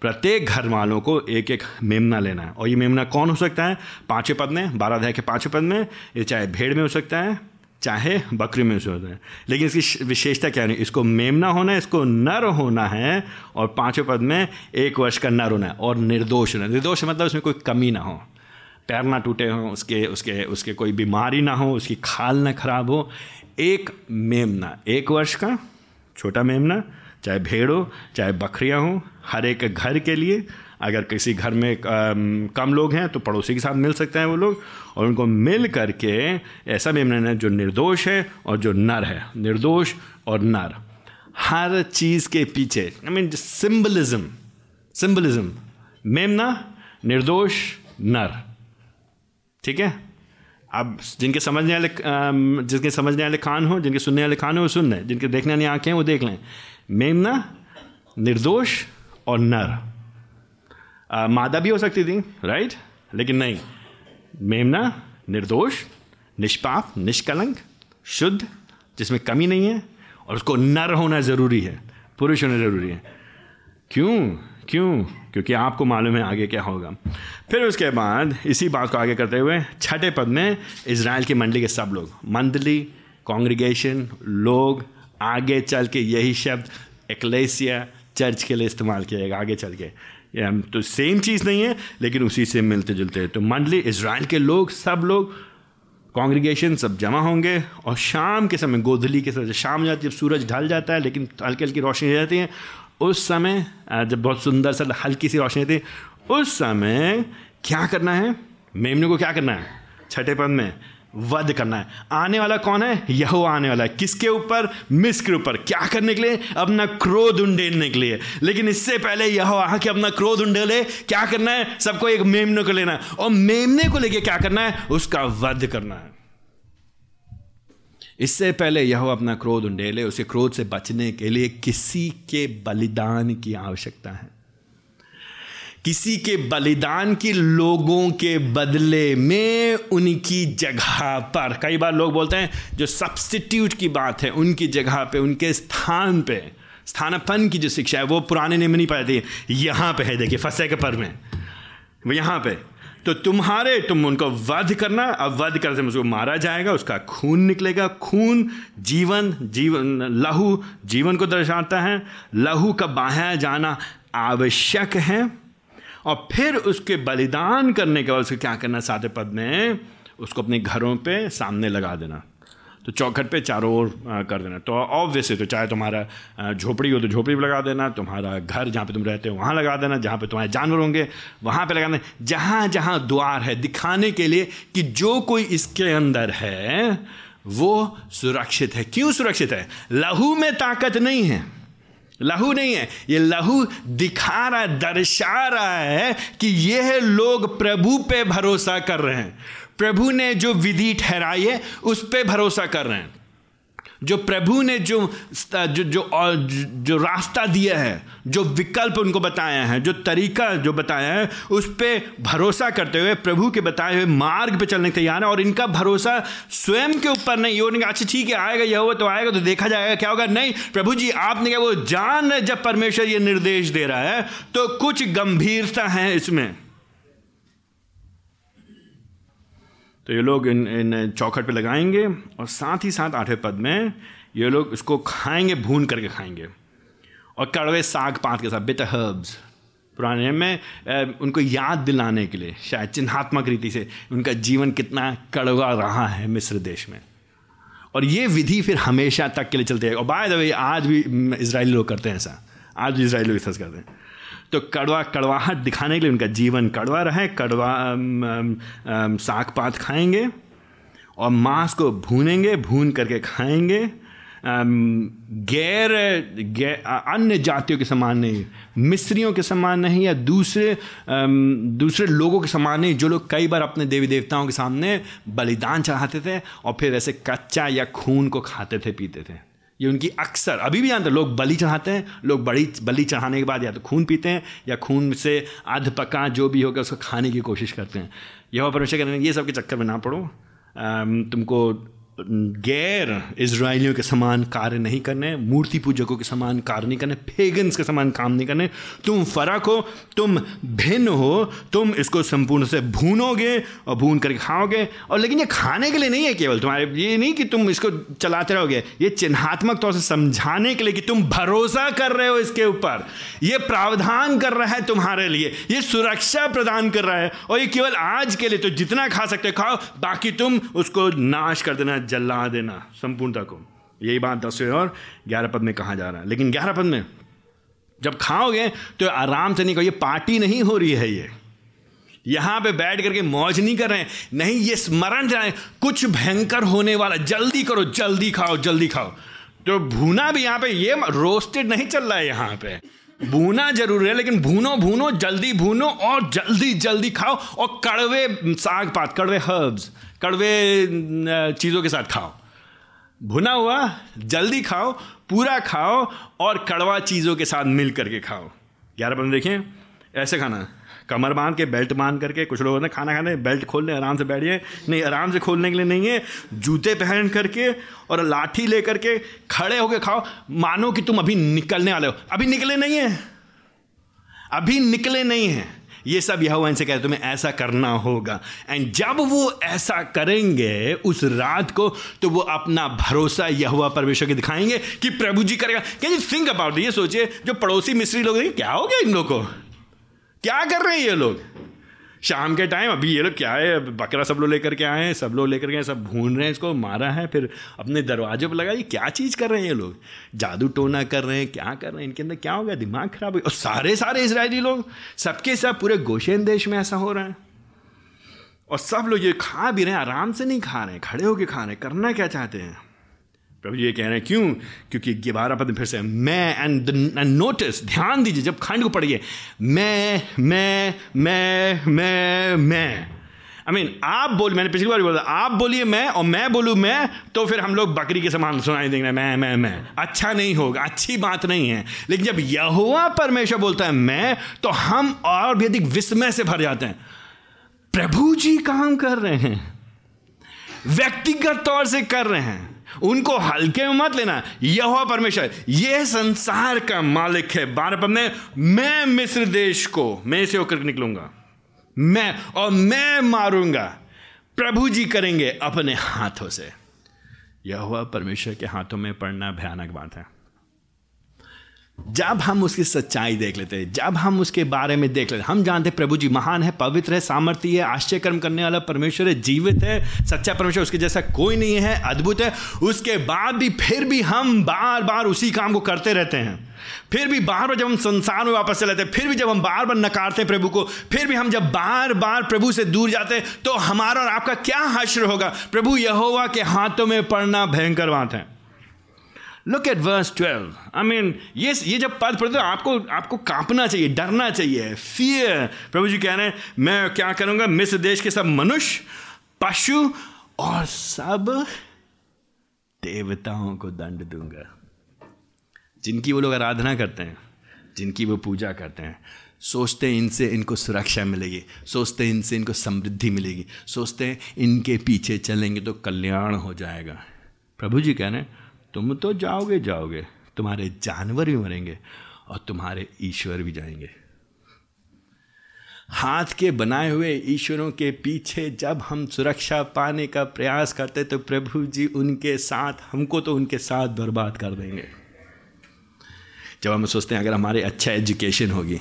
[SPEAKER 1] प्रत्येक घर वालों को एक एक मेमना लेना है और ये मेमना कौन हो सकता है? पाँचवें पद में, बारह अध्याय के पाँचवें पद में, ये चाहे भेड़ में हो सकता है चाहे बकरी में से होते हैं लेकिन इसकी विशेषता क्या नहीं, इसको मेमना होना है, इसको नर होना है और पाँचवें पद में एक वर्ष का नर होना है और निर्दोष होना निर्दोष मतलब उसमें कोई कमी ना हो। पैर ना टूटे हों, उसके उसके उसके कोई बीमारी ना हो, उसकी खाल ना खराब हो। एक मेमना एक वर्ष का छोटा मेमना चाहे भेड़ हो, चाहे बकरियाँ हों, हर एक घर के लिए अगर किसी घर में कम लोग हैं तो पड़ोसी के साथ मिल सकते हैं वो लोग, और उनको मिल करके ऐसा मेमना है जो निर्दोष है और जो नर है। निर्दोष और नर। हर चीज़ के पीछे आई मीन सिंबलिज्म सिंबलिज्म मेमना, निर्दोष, नर। ठीक है? अब जिनके समझने वाले जिनके समझने वाले खान हो, जिनके सुनने वाले खान हो, वो सुन लें। जिनके देखने वाली आँखें हैं, वो देख लें। मेमना, निर्दोष और नर। मादा भी हो सकती थी राइट लेकिन नहीं। मेमना, निर्दोष, निष्पाप, निष्कलंक, शुद्ध, जिसमें कमी नहीं है, और उसको नर होना ज़रूरी है, पुरुष होना ज़रूरी है। क्यों? क्यों? क्योंकि आपको मालूम है आगे क्या होगा। फिर उसके बाद, इसी बात को आगे करते हुए, छठे पद में इसराइल की मंडली के सब लोग, मंडली कॉन्ग्रीगेशन लोग, आगे चल के यही शब्द एक्लेसिया चर्च के लिए इस्तेमाल किया जाएगा, आगे चल के। तो सेम चीज़ नहीं है, लेकिन उसी से मिलते जुलते हैं। तो मंडली इसराइल के लोग, सब लोग कॉन्ग्रीगेशन सब जमा होंगे और शाम के समय, गोधली के समय शाम जाती है, जब सूरज ढल जाता है, लेकिन हल्की हल्की रोशनी हो जाती है, उस समय जब बहुत सुंदर सा हल्की सी रोशनी होती है, उस समय क्या करना है? मेमने को क्या करना है? छठे पद में वध करना है। आने वाला कौन है? यह आने वाला है। किसके ऊपर? मिस के ऊपर। क्या करने के लिए? अपना क्रोध उंडेलने के लिए। लेकिन इससे पहले यह आके अपना क्रोध उंडेले क्या करना है? सबको एक मेमने को लेना है। और मेमने को लेके क्या करना है? उसका वध करना है। इससे पहले यह अपना क्रोध उंडेले उसे क्रोध से बचने के लिए किसी के बलिदान की आवश्यकता है। किसी के बलिदान की लोगों के बदले में उनकी जगह पर। कई बार लोग बोलते हैं, जो सब्सटीट्यूट की बात है, उनकी जगह पे, उनके स्थान पे स्थानपन की जो शिक्षा है, वो पुराने नियम नहीं थे यहाँ पे है, देखिए फंसे के पर में। यहाँ पे। तो तुम्हारे, तुम उनको वध करना, अब वध करने से उसको मारा जाएगा, उसका खून निकलेगा। खून जीवन जीवन, लहू, जीवन को दर्शाता है। लहू का बहाया जाना आवश्यक है। और फिर उसके बलिदान करने के बाद उसको क्या करना सातवें पद में उसको अपने घरों पे सामने लगा देना। तो चौखट पे चारों ओर कर देना। तो ऑब्वियसली तो चाहे तुम्हारा झोपड़ी हो तो झोपड़ी पर लगा देना, तुम्हारा घर जहाँ पे तुम रहते हो वहाँ लगा देना, जहाँ पे तुम्हारे जानवर होंगे वहाँ पे लगा देना। जहाँ जहाँ द्वार है, दिखाने के लिए कि जो कोई इसके अंदर है, वो सुरक्षित है। क्यों सुरक्षित है? लहू में ताकत नहीं है। लहू नहीं है, ये लहू दिखा रहा है, दर्शा रहा है कि यह लोग प्रभु पे भरोसा कर रहे हैं। प्रभु ने जो विधि ठहराई है, उस पर भरोसा कर रहे हैं। जो प्रभु ने जो जो जो जो रास्ता दिया है, जो विकल्प उनको बताया है, जो तरीका जो बताया है, उस पर भरोसा करते हुए प्रभु के बताए हुए मार्ग पे चलने तैयार है और इनका भरोसा स्वयं के ऊपर नहीं। ये उन्हें अच्छा ठीक है, आएगा, यह हुआ तो आएगा तो देखा जाएगा, क्या होगा? नहीं, प्रभु जी, आपने क्या वो जान जब परमेश्वर ये निर्देश दे रहा है तो कुछ गंभीरता है इसमें। तो ये लोग इन इन चौखट पे लगाएँगे और साथ ही साथ आठवें पद में ये लोग इसको खाएँगे, भून करके खाएँगे। और कड़वे साग पात के साथ बिट हर्ब्स पुराने में उनको याद दिलाने के लिए, शायद चिन्हात्मक रीति से, उनका जीवन कितना कड़वा रहा है मिस्र देश में। और ये विधि फिर हमेशा तक के लिए चलती है। और बाय द वे आज भी इसराइली लोग करते हैं ऐसा। आज भी इसराइली लोग ऐसा करते हैं। तो कड़वा कड़वाहट दिखाने के लिए उनका जीवन कड़वा रहे, कड़वा साग पात खाएँगे और मांस को भूनेंगे, भून करके खाएँगे। गैर अन्य जातियों के समान नहीं, मिस्रियों के समान नहीं या दूसरे दूसरे लोगों के समान नहीं, जो लोग कई बार अपने देवी देवताओं के सामने बलिदान चढ़ाते थे और फिर ऐसे कच्चा या खून को खाते थे, पीते थे। ये उनकी अक्सर, अभी भी जानते लोग बलि चढ़ाते हैं, लोग बड़ी, बलि चढ़ाने के बाद या तो खून पीते हैं, या खून से अध पका जो भी होगा उसको खाने की कोशिश करते हैं। यह परमेश्वर कहते हैं, ये सब के चक्कर में ना पड़ो। तुमको गैर इसराइलियों के समान कार्य नहीं करने, मूर्ति पूजकों के समान कार्य नहीं करने फेगन्स के समान काम नहीं करने। तुम फ़र्क हो, तुम भिन्न हो, तुम इसको संपूर्ण से भूनोगे और भून करके खाओगे। और लेकिन ये खाने के लिए नहीं है केवल तुम्हारे, ये नहीं कि तुम इसको चलाते रहोगे, ये चिन्हात्मक तौर से समझाने के लिए कि तुम भरोसा कर रहे हो इसके ऊपर। ये प्रावधान कर रहा है तुम्हारे लिए, ये सुरक्षा प्रदान कर रहा है। और ये केवल आज के लिए तो जितना खा सकते खाओ, बाकी तुम उसको नाश कर देना। जला देना संपूर्णता को। यही बात दसवें और ग्यारह पद में कहा जा रहा है। लेकिन ग्यारह पद में जब खाओगे तो आराम से नहीं कहो, ये पार्टी नहीं हो रही है ये। यहाँ पे बैठ करके मौज नहीं कर रहे हैं। नहीं, ये स्मरण जाए कुछ भयंकर होने वाला, जल्दी करो, जल्दी खाओ जल्दी खाओ। तो भूना भी यहाँ पे, ये रोस्टेड नहीं चल रहा है यहाँ पे। भूना ज़रूर है, लेकिन भूनो भूनो, जल्दी भूनो और जल्दी जल्दी खाओ। और कड़वे साग पात, कड़वे हर्ब्स कड़वे चीज़ों के साथ खाओ। भुना हुआ, जल्दी खाओ, पूरा खाओ और कड़वा चीज़ों के साथ मिल करके खाओ। ग्यारह बंद देखें, ऐसे खाना। कमर बाँध के, बेल्ट बाँध करके, कुछ लोग ने खाना खाने, बेल्ट खोल लें आराम से बैठिए। नहीं, आराम से खोलने के लिए नहीं है, जूते पहन करके और लाठी ले करके खड़े होके खाओ। मानो कि तुम अभी निकलने वाले हो। अभी निकले नहीं हैं। अभी निकले नहीं हैं। ये सब यह इनसे कहते तुम्हें ऐसा करना होगा। एंड जब वो ऐसा करेंगे, उस रात को तो वो अपना भरोसा यह परमेश्वर के दिखाएँगे कि प्रभु जी करेगा। कैन यू थिंक अबाउट ये सोचिए, जो पड़ोसी मिस्री लोग क्या हो गया इन लोग को? क्या कर रहे हैं ये लोग? शाम के टाइम अभी ये लोग क्या है बकरा सब लोग लेकर के आए हैं, सब लोग लेकर के सब भून रहे हैं इसको, मारा है, फिर अपने दरवाजे पर लगा, ये क्या चीज़ कर रहे हैं ये लोग? जादू टोना कर रहे हैं, क्या कर रहे हैं? इनके अंदर क्या हो गया? दिमाग खराब हो गया। और सारे सारे इसराइली लोग, सबके सब पूरे गोशेन देश में ऐसा हो रहा है। और सब लोग ये खा भी रहे हैं, आराम से नहीं खा रहे हैं, खड़े होकर खा रहे हैं, करना क्या चाहते हैं? प्रभु जी ये कह रहे हैं, क्यों? क्योंकि ग्यारह पद फिर से, मैं एंड नोटिस ध्यान दीजिए, जब खंड को पढ़िए, मैं मैं मैं मैं मैं। आई मीन आप बोल, मैंने पिछली बार बोला, आप बोलिए मैं और मैं बोलूँ मैं तो फिर हम लोग बकरी के समान सुनाई देंगे, मैं मैं मैं। अच्छा नहीं होगा, अच्छी बात नहीं है। लेकिन जब यहुआ परमेश्वर बोलता है मैं तो हम और भी अधिक विस्मय से भर जाते हैं। प्रभु जी काम कर रहे हैं, व्यक्तिगत तौर से कर रहे हैं। उनको हल्के में मत लेना। यह परमेश्वर, यह संसार का मालिक है। बारह पद में मिस्र देश को, मैं से होकर निकलूँगा। मैं और मैं मारूँगा। प्रभु जी करेंगे अपने हाथों से। यह परमेश्वर के हाथों में पड़ना भयानक बात है। जब हम उसकी सच्चाई देख लेते हैं, जब हम उसके बारे में देख लेते हम जानते हैं प्रभु जी महान है, पवित्र है, सामर्थ्य है, आश्चर्य कर्म करने वाला परमेश्वर है, जीवित है, सच्चा परमेश्वर, उसके जैसा कोई नहीं है, अद्भुत है। उसके बाद भी फिर भी हम बार बार उसी काम को करते रहते हैं। फिर भी बार बार जब हम संसार में वापस चले फिर भी जब हम बार बार नकारते हैं प्रभु को, फिर भी हम जब बार बार प्रभु से दूर जाते हैं तो हमारा और आपका क्या हश्र होगा? प्रभु यहोवा के हाथों में पड़ना भयंकर बात है। Look at verse twelve I mean ये ये जब पद पढ़ते हो, आपको आपको कांपना चाहिए, डरना चाहिए फियर प्रभु जी कह रहे हैं, मैं क्या करूँगा? मिस्र देश के सब मनुष्य, पशु और सब देवताओं को दंड दूँगा। जिनकी वो लोग आराधना करते हैं, जिनकी वो पूजा करते हैं, सोचते हैं इनसे इनको सुरक्षा मिलेगी, सोचते हैं इनसे इनको समृद्धि मिलेगी, सोचते हैं इनके पीछे चलेंगे तो कल्याण हो जाएगा। प्रभु जी कह रहे हैं तुम तो जाओगे जाओगे, तुम्हारे जानवर भी मरेंगे और तुम्हारे ईश्वर भी जाएँगे। हाथ के बनाए हुए ईश्वरों के पीछे जब हम सुरक्षा पाने का प्रयास करते तो प्रभु जी उनके साथ, हमको तो उनके साथ बर्बाद कर देंगे। जब हम सोचते हैं, अगर हमारे अच्छा एजुकेशन होगी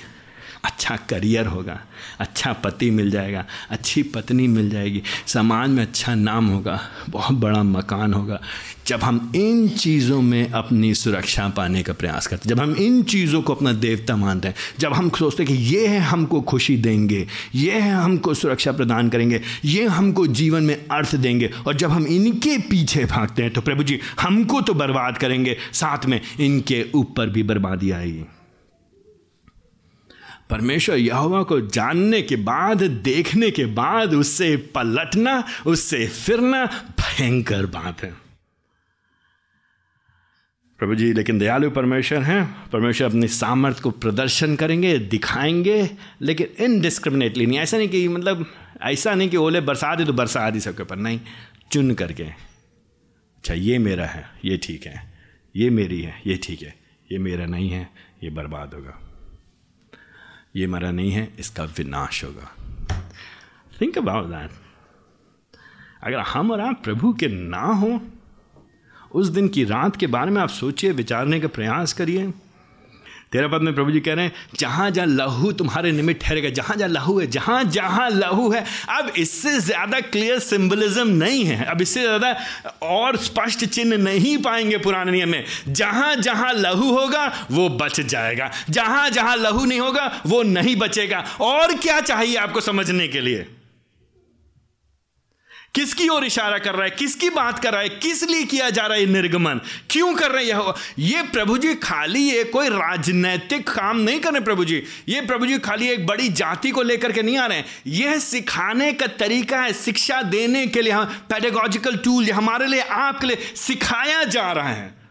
[SPEAKER 1] अच्छा करियर होगा अच्छा पति मिल जाएगा, अच्छी पत्नी मिल जाएगी, समाज में अच्छा नाम होगा, बहुत बड़ा मकान होगा। जब हम इन चीज़ों में अपनी सुरक्षा पाने का प्रयास करते हैं, जब हम इन चीज़ों को अपना देवता मानते हैं, जब हम सोचते हैं कि ये है हमको खुशी देंगे, ये है हमको सुरक्षा प्रदान करेंगे, ये हमको जीवन में अर्थ देंगे, और जब हम इनके पीछे भागते हैं तो प्रभु जी, हमको तो बर्बाद करेंगे, साथ में इनके ऊपर भी बर्बादी आएगी। परमेश्वर यहोवा को जानने के बाद, देखने के बाद, उससे पलटना, उससे फिरना भयंकर बात है। प्रभु जी, लेकिन दयालु परमेश्वर हैं। परमेश्वर अपनी सामर्थ्य को प्रदर्शन करेंगे, दिखाएँगे, लेकिन इनडिस्क्रिमिनेटली नहीं। ऐसा नहीं कि मतलब ऐसा नहीं कि ओले बरसात ही तो बरसात ही सबके ऊपर। नहीं, चुन करके। अच्छा ये मेरा है, ये ठीक है। ये मेरी है, ये ठीक है। ये मेरा नहीं है, ये बर्बाद होगा। ये मरा नहीं है, इसका विनाश होगा। थिंक अबाउट दैट अगर हम और आप प्रभु के ना हो, उस दिन की रात के बारे में आप सोचिए, विचारने का प्रयास करिए। तेरा पद में प्रभु जी कह रहे हैं, जहाँ जहाँ लहू तुम्हारे निमित्त ठहरेगा, जहाँ जहाँ लहू है, जहाँ जहाँ लहू है, अब इससे ज़्यादा क्लियर सिंबलिज्म नहीं है। अब इससे ज़्यादा और स्पष्ट चिन्ह नहीं पाएँगे पुराने नियम में। जहाँ जहाँ लहू होगा, वो बच जाएगा। जहाँ जहाँ लहू नहीं होगा, वो नहीं बचेगा। और क्या चाहिए आपको समझने के लिए? किसकी ओर इशारा कर रहा है? किसकी बात कर रहा है? किस लिए किया जा रहा है निर्गमन? क्यों कर रहे हैं ये प्रभु जी खाली ये कोई राजनैतिक काम नहीं कर रहे प्रभु जी। ये प्रभु जी खाली एक बड़ी जाति को लेकर के नहीं आ रहे हैं। यह सिखाने का तरीका है, शिक्षा देने के लिए हम पेडेगोजिकल टूल हमारे लिए, आपके लिए सिखाया जा रहा है।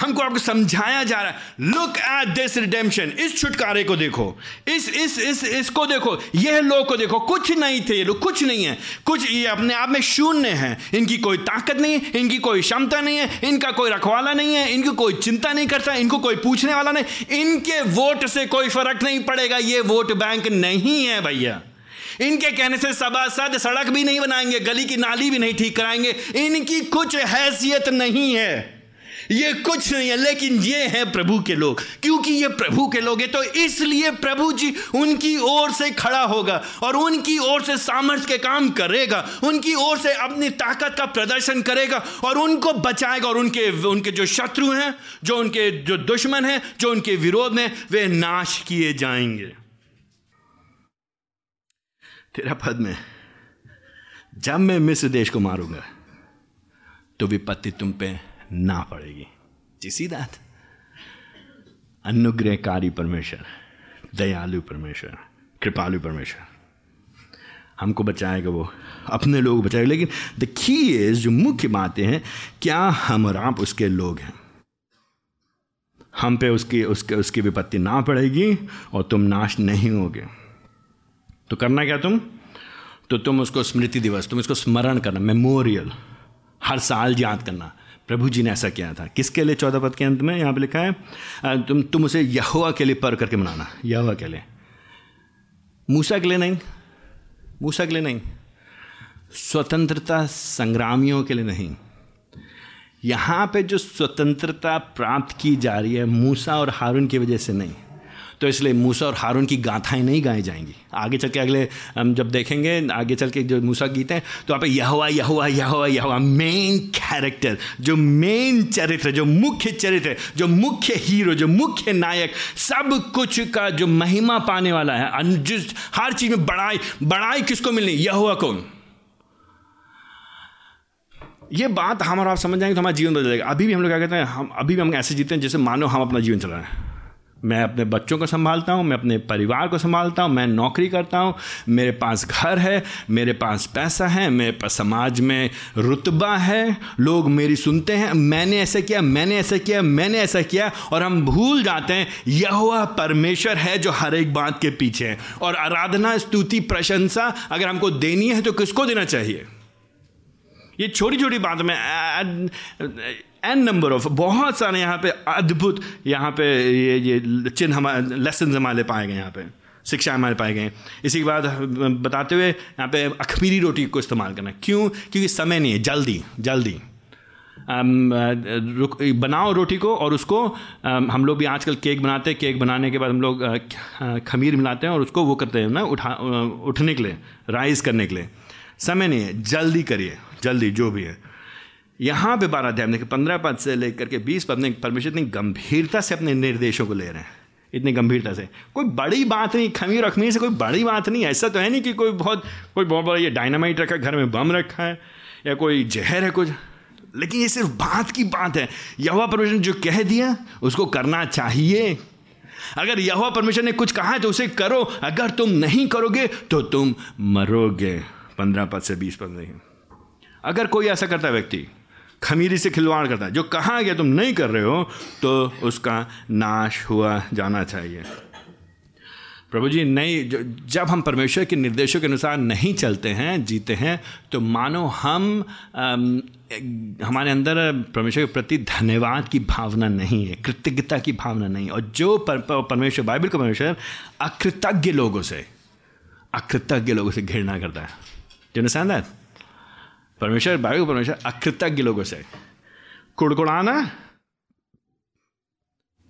[SPEAKER 1] हमको आपको समझाया जा रहा है। लुक एट दिस रिडेम्पशन इस छुटकारे को देखो। इस इस इस, इसको देखो। यह लोग को देखो। कुछ नहीं थे ये लोग। कुछ नहीं है। कुछ ये अपने आप में शून्य है। इनकी कोई ताकत नहीं है। इनकी कोई क्षमता नहीं है। इनका कोई रखवाला नहीं है। इनकी कोई चिंता नहीं करता। इनको कोई पूछने वाला नहीं। इनके वोट से कोई फ़र्क नहीं पड़ेगा। ये वोट बैंक नहीं है भैया। इनके कहने से सभा सद सड़क भी नहीं बनाएँगे। गली की नाली भी नहीं ठीक कराएँगे। इनकी कुछ हैसियत नहीं है। ये कुछ नहीं है, लेकिन ये है प्रभु के लोग। क्योंकि ये प्रभु के लोग हैं तो इसलिए प्रभु जी उनकी ओर से खड़ा होगा और उनकी ओर से सामर्थ्य के काम करेगा, उनकी ओर से अपनी ताकत का प्रदर्शन करेगा और उनको बचाएगा। और उनके उनके जो शत्रु हैं, जो उनके जो दुश्मन हैं, जो उनके विरोध में वे नाश किए जाएँगे। तेरा पद में, जब मैं मिस्र देश को मारूँगा तो विपत्ति तुम पे ना पड़ेगी। जिसी दात अनुग्रहकारी परमेश्वर, दयालु परमेश्वर, कृपालु परमेश्वर। हमको बचाएगा वो, अपने लोग बचाएगा। लेकिन द की इज़ जो मुख्य बातें हैं, क्या हम और आप उसके लोग हैं? हम पे उसकी, उसके, उसकी विपत्ति ना पड़ेगी और तुम नाश नहीं होगे। तो करना क्या तुम? तो तुम उसको स्मृति दिवस, तुम इसको स्मरण करना, मेमोरियल, हर साल याद करना। प्रभु जी ने ऐसा किया था। किसके लिए चौदह पद के अंत में यहाँ पे लिखा है? तुम तुम उसे यहुआ के लिए पर करके मनाना यहुआ के लिए। मूसा के लिए नहीं, मूसा के लिए नहीं, स्वतंत्रता संग्रामियों के लिए नहीं। यहाँ पे जो स्वतंत्रता प्राप्त की जा रही है, मूसा और हारून की वजह से नहीं। तो इसलिए मूसा और हारून की गाथाएँ नहीं गाई जाएँगी। आगे चल के अगले, हम जब देखेंगे, आगे चल के जो मूसा गीत हैं तो आप यहुआ मेन कैरेक्टर जो मेन चरित्र, जो मुख्य चरित्र, जो मुख्य हीरो जो मुख्य नायक, सब कुछ का जो महिमा पाने वाला है जिस हर चीज़ में बड़ाई बड़ाई किसको मिलनी? यहुआ कौन ये बात हम और आप समझ जाएँगे तो हमारा जीवन बदल जाएगा। अभी भी हम लोग क्या कहते हैं, हम अभी भी हम ऐसे जीते हैं जैसे मानो हम अपना जीवन चला रहे हैं। मैं अपने बच्चों को संभालता हूँ, मैं अपने परिवार को संभालता हूँ, मैं नौकरी करता हूँ, मेरे पास घर है, मेरे पास पैसा है, मेरे पास समाज में रुतबा है, लोग मेरी सुनते हैं, मैंने ऐसा किया, मैंने ऐसा किया, मैंने ऐसा किया और हम भूल जाते हैं यह परमेश्वर है जो हर एक बात के पीछे है। और आराधना, स्तुति, प्रशंसा अगर हमको देनी है तो किसको देना चाहिए? ये छोटी छोटी बात में एन नंबर ऑफ़ बहुत सारे यहाँ पे अद्भुत यहाँ पे ये ये चिन्ह हमारे लेसन हमारे पाए गए यहाँ पे शिक्षा हमारे पाए गए। इसी के बाद बताते हुए यहाँ पे अखमीरी रोटी को इस्तेमाल करना क्यों? क्योंकि समय नहीं है, जल्दी जल्दी। बनाओ रोटी को और उसको हम लोग भी आजकल केक बनाते हैं। केक बनाने के बाद हम लोग खमीर मिलाते हैं और उसको वो करते हैं ना, उठा उठने के लिए, राइस करने के लिए। समय नहीं है, जल्दी करिए, जल्दी, जो भी है। यहाँ पे बारह अध्याय देखिए, पंद्रह पद से लेकर के बीस पद में परमेश्वर इतनी गंभीरता से अपने निर्देशों को ले रहे हैं। इतनी गंभीरता से। कोई बड़ी बात नहीं, खमीर अखमीर से कोई बड़ी बात नहीं, ऐसा तो है नहीं कि कोई बहुत कोई बहुत बड़ा ये डायनामाइट रखा, घर में बम रखा है, या कोई जहर है कुछ। लेकिन ये सिर्फ़ बात की बात है। यहोवा परमेश्वर ने जो कह दिया, उसको करना चाहिए। अगर यहोवा परमेश्वर ने कुछ कहा है तो उसे करो। अगर तुम नहीं करोगे तो तुम मरोगे। पंद्रह पद से बीस पद नहीं। अगर कोई ऐसा करता व्यक्ति खमीरी से खिलवाड़ करता है। जो कहा गया तुम नहीं कर रहे हो तो उसका नाश हुआ जाना चाहिए। प्रभु जी नहीं जब हम परमेश्वर के निर्देशों के अनुसार नहीं चलते हैं जीते हैं तो मानो हम आम, हमारे अंदर परमेश्वर के प्रति धन्यवाद की भावना नहीं है कृतज्ञता की भावना नहीं और जो पर, परमेश्वर बाइबल का परमेश्वर अकृतज्ञ लोगों से अकृतज्ञ लोगों से घृणा करता है। जो दैट परमेश्वर बाइबल परमेश्वर, अकृतज्ञ लोगों से। कुड़कुड़ाना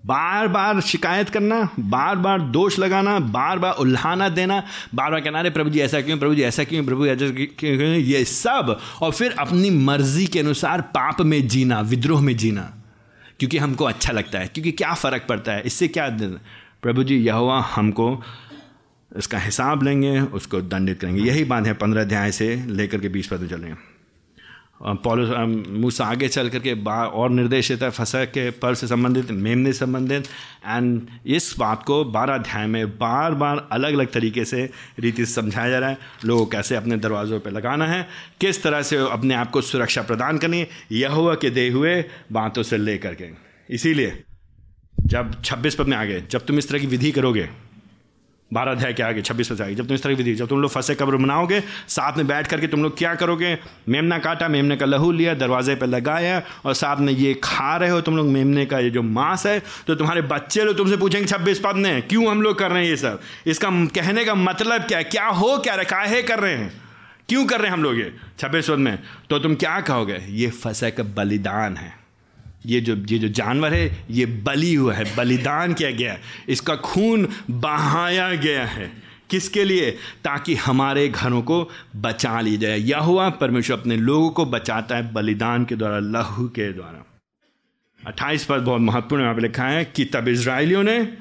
[SPEAKER 1] बार बार शिकायत करना बार बार दोष लगाना बार बार उल्हाना देना बार बार कहना, अरे प्रभु जी, ऐसा क्यों, प्रभु जी, ऐसा क्यों, प्रभु ऐसा क्यों ये सब। और फिर अपनी मर्ज़ी के अनुसार पाप में जीना, विद्रोह में जीना, क्योंकि हमको अच्छा लगता है, क्योंकि क्या फ़र्क पड़ता है, इससे क्या प्रभु जी यह हमको इसका हिसाब लेंगे, उसको दंडित करेंगे। यही बात है पंद्रह अध्याय से लेकर के बीस पद चलेंगे। पॉलिस मूसा आगे चल करके और निर्देश देता है फसह के पर से संबंधित मेमने से संबंधित। एंड इस बात को बारह अध्याय में बार बार अलग अलग तरीके से रीति से समझाया जा रहा है। लोगों कैसे अपने दरवाज़ों पर लगाना है, किस तरह से अपने आप को सुरक्षा प्रदान करनी है यह हुआ कि दे हुए बातों से ले करके इसीलिए जब छब्बीस पद में आ गए जब तुम इस तरह की विधि करोगे बारह अध्याय के आगे, छब्बीस पद आगे, जब तुम इस तरह विधि, जब तुम लोग फंसे कब्र बनाओगे, साथ में बैठ करके तुम लोग क्या करोगे? मेमना काटा, मेमने का लहू लिया, दरवाजे पर लगाया और साथ में ये खा रहे हो तुम लोग, मेमने का ये जो मांस है तो तुम्हारे बच्चे लोग तुमसे पूछेंगे, छब्बीस पद में, क्यों हम लोग कर रहे हैं ये सब? इसका कहने का मतलब क्या है? क्या हो, क्या रखा है? कर रहे हैं? क्यों कर रहे हैं हम लोग ये? छब्बीस पद में तो तुम क्या कहोगे? ये फंसे का बलिदान है। ये जो ये जो जानवर है, ये बलि हुआ है, बलिदान किया गया है। इसका खून बहाया गया है। किसके लिए? ताकि हमारे घरों को बचा ली जाए। यह हुआ परमेश्वर अपने लोगों को बचाता है बलिदान के द्वारा, लहू के द्वारा। अट्ठाईस पद बहुत महत्वपूर्ण यहाँ पे लिखा है कि तब इसराइलियों ने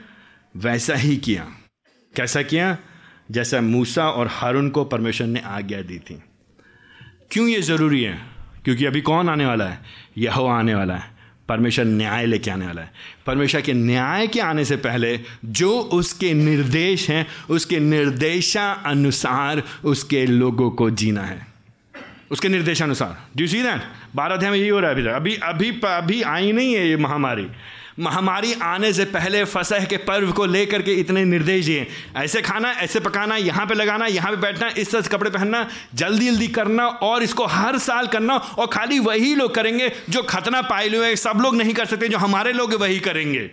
[SPEAKER 1] वैसा ही किया। कैसा किया? जैसा मूसा और हारून को परमेश्वर ने आज्ञा दी थी। क्यों ये ज़रूरी है? क्योंकि अभी कौन आने वाला है? यह आने वाला है। परमेश्वर न्याय लेके आने वाला है। परमेश्वर के न्याय के आने से पहले जो उसके निर्देश हैं, उसके निर्देशा अनुसार उसके लोगों को जीना है। उसके निर्देशानुसार। डू सी दैट बारह अध्याय में यही हो रहा है अभी अभी अभी अभी आई नहीं है ये महामारी। महामारी आने से पहले फसह के पर्व को लेकर के इतने निर्देश दिए। ऐसे खाना, ऐसे पकाना, यहाँ पे लगाना, यहाँ पे बैठना, इस तरह से कपड़े पहनना, जल्दी जल्दी करना और इसको हर साल करना और खाली वही लोग करेंगे जो खतना पाए हुए सब लोग नहीं कर सकते, जो हमारे लोग वही करेंगे।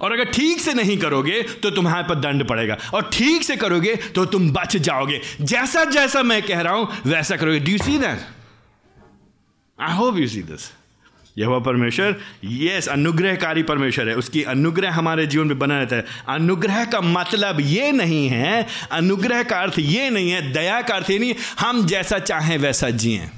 [SPEAKER 1] और अगर ठीक से नहीं करोगे तो तुम्हारे पर दंड पड़ेगा। और ठीक से करोगे तो तुम बच जाओगे। जैसा जैसा मैं कह रहा हूँ, वैसा करोगे। Do see that I hope you see this यह परमेश्वर। यस अनुग्रहकारी परमेश्वर है। उसकी अनुग्रह हमारे जीवन में बना रहता है। अनुग्रह का मतलब ये नहीं है, अनुग्रह का अर्थ ये नहीं है, दया का अर्थ ये नहीं हम जैसा चाहें वैसा जिए।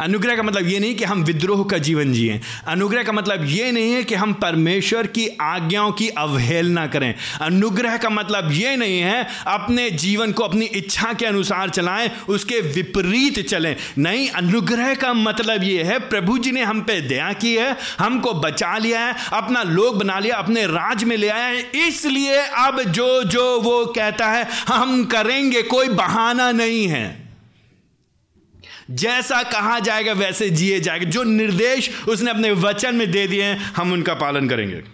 [SPEAKER 1] अनुग्रह का मतलब ये नहीं कि हम विद्रोह का जीवन जिए। अनुग्रह का मतलब ये नहीं है कि हम परमेश्वर की आज्ञाओं की अवहेलना करें। अनुग्रह का मतलब ये नहीं है, अपने जीवन को अपनी इच्छा के अनुसार चलाएँ, उसके विपरीत चलें। नहीं, अनुग्रह का मतलब ये है, प्रभु जी ने हम पे दया की है, हमको बचा लिया है, अपना लोग बना लिया, अपने राज में ले आया है। इसलिए अब जो जो वो कहता है, हम करेंगे, कोई बहाना नहीं है। जैसा कहा जाएगा वैसे जिए जाएगा। जो निर्देश उसने अपने वचन में दे दिए हैं, हम उनका पालन करेंगे।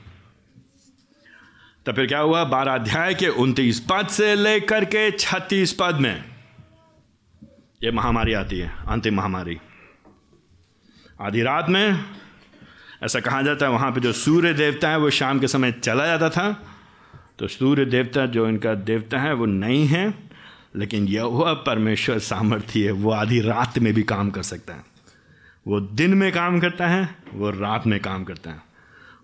[SPEAKER 1] तो फिर क्या हुआ? बारह अध्याय के उनतीस पद से लेकर के छत्तीस पद में। यह महामारी आती है, अंतिम महामारी। आधी रात में, ऐसा कहा जाता है, वहाँ पे जो सूर्य देवता है, वो शाम के समय चला जाता था। तो सूर्य देवता, जो इनका देवता है, वो नहीं है। लेकिन यह परमेश्वर सामर्थ्य है, वो आधी रात में भी काम कर सकता है। वो दिन में काम करता है, वो रात में काम करता है।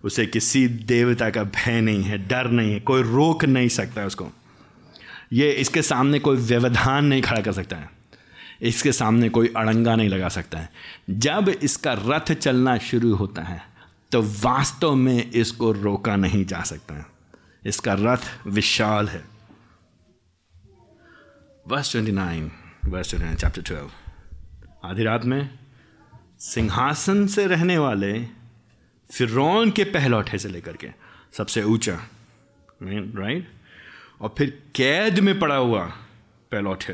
[SPEAKER 1] उसे किसी देवता का भय नहीं है, डर नहीं है, कोई रोक नहीं सकता है उसको। ये इसके सामने कोई व्यवधान नहीं खड़ा कर सकता है। इसके सामने कोई अड़ंगा नहीं लगा सकता है। जब इसका रथ चलना शुरू होता है तो वास्तव में इसको रोका नहीं जा सकता है। इसका रथ विशाल है। Verse twenty nine verse twenty nine chapter twelve आधी रात में सिंहासन से रहने वाले फिरौन के पहलौठे से लेकर के सबसे ऊँचा राइट और फिर कैद में पड़ा हुआ पहलौठे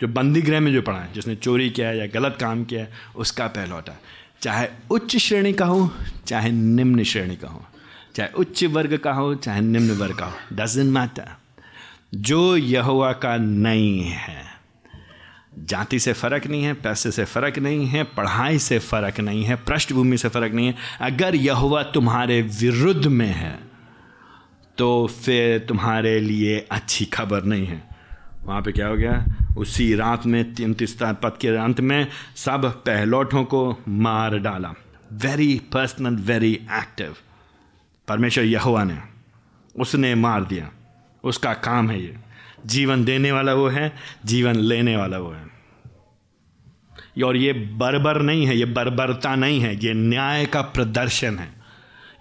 [SPEAKER 1] जो बंदी गृह में जो पड़ा है, जिसने चोरी किया है या गलत काम किया है, उसका पहलौठा चाहे उच्च श्रेणी का हो, चाहे निम्न श्रेणी का हो, चाहे उच्च वर्ग का हो, चाहे निम्न वर्ग का हो डजेंट मैटर जो यहुआ का नहीं है। जाति से फ़र्क नहीं है, पैसे से फ़र्क नहीं है, पढ़ाई से फ़र्क नहीं है, पृष्ठभूमि से फ़र्क नहीं है। अगर यहुआ तुम्हारे विरुद्ध में है तो फिर तुम्हारे लिए अच्छी खबर नहीं है। वहाँ पे क्या हो गया? उसी रात में तैंतीस पद के अंत में सब पहलौठों को मार डाला। वेरी पर्सनल वेरी एक्टिव परमेश्वर यहुआ ने, उसने मार दिया। उसका काम है ये। जीवन देने वाला वो है, जीवन लेने वाला वो है। और ये बर्बर नहीं है, ये बर्बरता नहीं है, ये न्याय का प्रदर्शन है।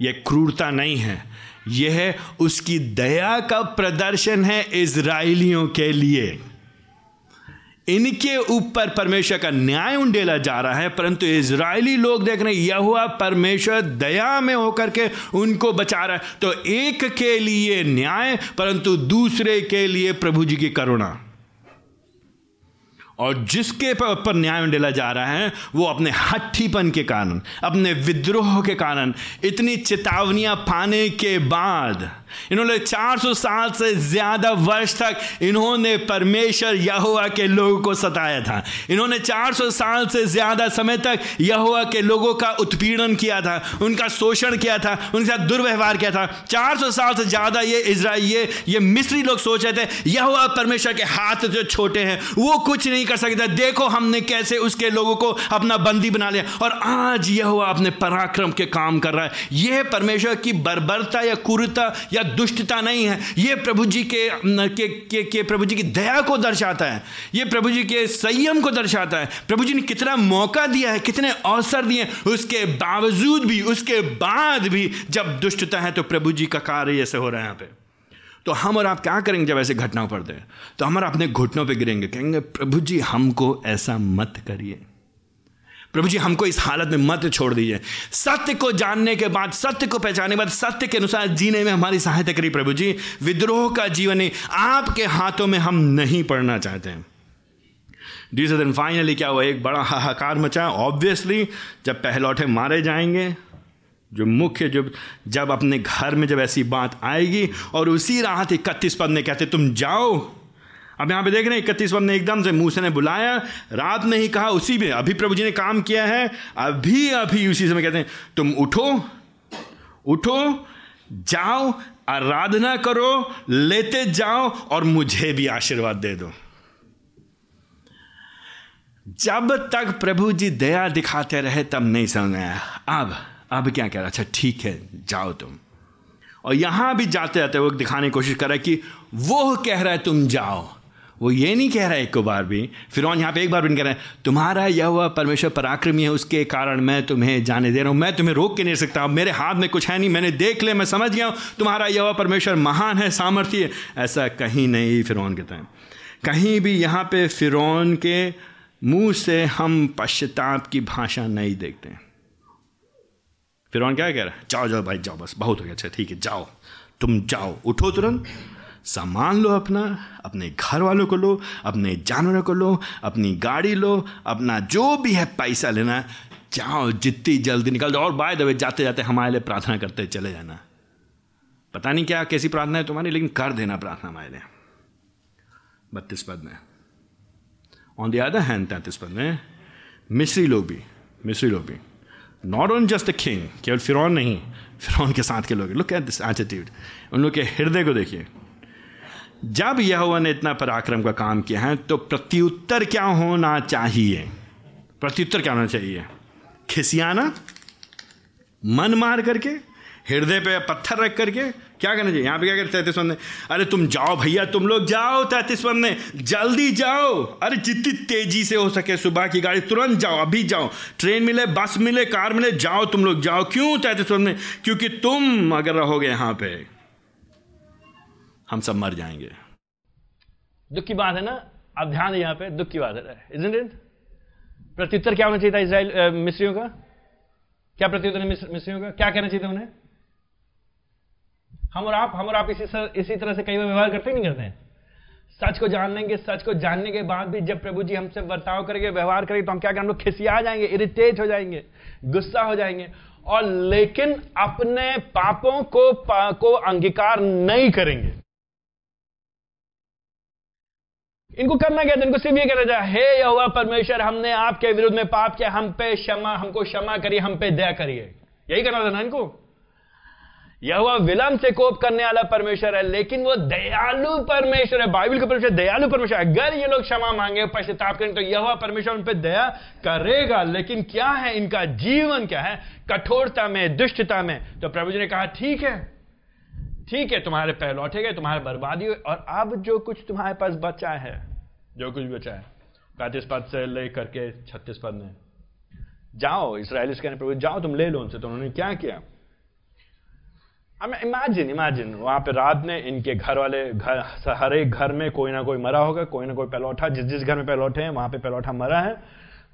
[SPEAKER 1] ये क्रूरता नहीं है। यह उसकी दया का प्रदर्शन है इसराइलियों के लिए। इनके ऊपर परमेश्वर का न्याय उंडेला जा रहा है, परंतु इसराइली लोग देख रहे हैं यह परमेश्वर दया में होकर के उनको बचा रहा है। तो एक के लिए न्याय, परंतु दूसरे के लिए प्रभु जी की करुणा। और जिसके ऊपर न्याय मंडेला जा रहा है, वो अपने हट्ठीपन के कारण, अपने विद्रोह के कारण, इतनी चेतावनियाँ पाने के बाद इन्होंने 400 साल से ज़्यादा वर्ष तक इन्होंने परमेश्वर यहोवा के लोगों को सताया था। इन्होंने 400 साल से ज़्यादा समय तक यहोवा के लोगों का उत्पीड़न किया था, उनका शोषण किया था, उनके साथ दुर्व्यवहार किया था। 400 साल से ज़्यादा ये इसराइल ये ये मिस्री लोग सोच रहे थे, यहोवा परमेश्वर के हाथ जो छोटे हैं, वो कुछ नहीं कर सकता। देखो हमने कैसे उसके लोगों को अपना बंदी बना लिया और आज यह अपने पराक्रम के काम कर रहा है। यह परमेश्वर की बर्बरता या कुरता या या दुष्टता नहीं है ये प्रभु जी के के, के, के प्रभु जी की दया को दर्शाता है ये प्रभु जी के संयम को दर्शाता है। प्रभु जी ने कितना मौका दिया है कितने अवसर दिए उसके बावजूद भी उसके बाद भी जब दुष्टता है तो प्रभु जी का कार्य ऐसे हो रहा है यहाँ पे। तो हम और आप क्या करेंगे जब ऐसे घटनाओं पड़ते हैं तो हम अपने घुटनों पे गिरेंगे कहेंगे प्रभु जी हमको ऐसा मत करिए। प्रभु जी, हमको इस हालत में मत छोड़ दीजिए। सत्य को जानने के बाद, सत्य को पहचानने के बाद, सत्य के अनुसार जीने में हमारी सहायता करिए प्रभु जी। विद्रोह का जीवन आपके हाथों में हम नहीं पढ़ना चाहते हैं। डी दिन फाइनली क्या हुआ? एक बड़ा हाहाकार मचा। ऑब्वियसली जब पहलौठे मारे जाएँगे, जो मुख्य, जो, जब अपने घर में जब ऐसी बात आएगी, और उसी राहत इकतीस पद में कहते, तुम जाओ अब यहाँ पे देख रहे हैं, इकतीस ने एकदम से मूसे ने बुलाया, रात में ही कहा, उसी में, अभी प्रभु जी ने काम किया है, अभी अभी, उसी समय कहते हैं, तुम उठो उठो, जाओ, आराधना करो, लेते जाओ और मुझे भी आशीर्वाद दे दो। जब तक प्रभु जी दया दिखाते रहे, तब नहीं समझ आया। अब अब क्या कह रहा अच्छा ठीक है, जाओ तुम। और यहाँ भी जाते जाते वो दिखाने की कोशिश कर रहा है कि वो कह रहा है, तुम जाओ। वो ये नहीं कह रहा है एक बार भी। फिर यहाँ पे एक बार भी नहीं कह रहा है, तुम्हारा यह हुआ परमेश्वर पराक्रमी है, उसके कारण मैं तुम्हें जाने दे रहा हूँ। मैं तुम्हें रोक के नहीं सकता। मेरे हाथ में कुछ है नहीं, मैंने देख लिया, मैं समझ गया हूँ। तुम्हारा यह हुआ परमेश्वर महान है, सामर्थ्य ऐसा कहीं नहीं फिर कहता है। कहीं भी यहाँ पे फिर के मुँह से हम पश्चाताप की भाषा नहीं देखते फिर क्या कह रहा है? जाओ जाओ भाई, जाओ, बस बहुत हो गया अच्छा ठीक है, जाओ। तुम जाओ, उठो तुरंत। सामान लो अपना, अपने घर वालों को लो, अपने जानवरों को लो, अपनी गाड़ी लो, अपना जो भी है पैसा लेना, जाओ जितनी जल्दी निकल जाओ। और बाय दबे जाते जाते हमारे लिए प्रार्थना करते चले जाना। पता नहीं क्या, कैसी प्रार्थना है तुम्हारी, लेकिन कर देना प्रार्थना हमारे लिए। बत्तीस पद में। ऑन द अदर हैंड तैंतीस पद में, मिस्री लोग भी, मिस्री लोग भी। Not own just the king केवल फिर नहीं फिर के साथ के लोग। लुक एट दिस एटीट्यूड उन लोग के हृदय को देखिए। जब यह ने इतना पराक्रम का काम किया है तो प्रत्युत्तर क्या होना चाहिए? प्रत्युत्तर क्या होना चाहिए? खिसियाना? मन मार करके? हृदय पे पत्थर रख करके? क्या करना चाहिए? यहाँ पे क्या करते तैतीस ने अरे तुम जाओ भैया, तुम लोग जाओ तैतीस ने जल्दी जाओ। अरे जितनी तेज़ी से हो सके सुबह की गाड़ी, तुरंत जाओ, अभी जाओ। ट्रेन मिले, बस मिले, कार मिले, जाओ तुम लोग, जाओ। क्यों तैतीस ने क्योंकि तुम अगर रहोगे यहाँ पे हम सब मर जाएँगे।
[SPEAKER 2] दुख की बात है ना? अब ध्यान यहाँ पे दुख की बात है इजंट इट प्रत्युत्तर क्या होना चाहिए था इसराइल मिस्रियों का? क्या प्रत्युत्तर मिस्रियों का? क्या कहना चाहिए था उन्हें? हम और आप हम और आप इसी सर, इसी तरह से कई बार व्यवहार करते नहीं करते हैं? सच को जान लेंगे सच को जानने के बाद भी जब प्रभु जी हमसे बर्ताव करेंगे व्यवहार करेंगे तो हम क्या करें हम लोग खिसिया जाएँगे इरिटेट हो जाएँगे गुस्सा हो जाएँगे। और लेकिन अपने पापों को पा, को अंगीकार नहीं करेंगे। इनको करना क्या? था इनको सिर्फ़ ये कहना था हे यहोवा परमेश्वर, हमने आपके विरुद्ध में पाप किया, हम पे क्षमा, हमको क्षमा करिए, हम पे दया करिए। यही करना था ना इनको? यह विलंब से कोप करने वाला परमेश्वर है, लेकिन वो दयालु परमेश्वर है। बाइबल का परमेश्वर दयालु परमेश्वर, अगर ये लोग क्षमा मांगे, पश्चाताप करें तो यह परमेश्वर उन पर दया करेगा। लेकिन क्या है इनका जीवन? क्या है? कठोरता में, दुष्टता में। तो प्रभु जी ने कहा, ठीक है ठीक है, तुम्हारे पैर लौटे गए, तुम्हारे बर्बादी हुई, और अब जो कुछ तुम्हारे पास बचा है जो कुछ भी बचा है। पैंतीस पद से ले करके छत्तीस पद में। जाओ, इसराइल कहने प्रभु जाओ, तुम ले लो उनसे तो उन्होंने क्या किया? इमेजिन इमेजिन वहाँ पे रात ने इनके घर वाले, घर, हर एक घर में कोई ना कोई मरा होगा, कोई ना कोई पैलौठा, जिस जिस घर में पैलौठे हैं, वहाँ पे पैलौठा मरा है।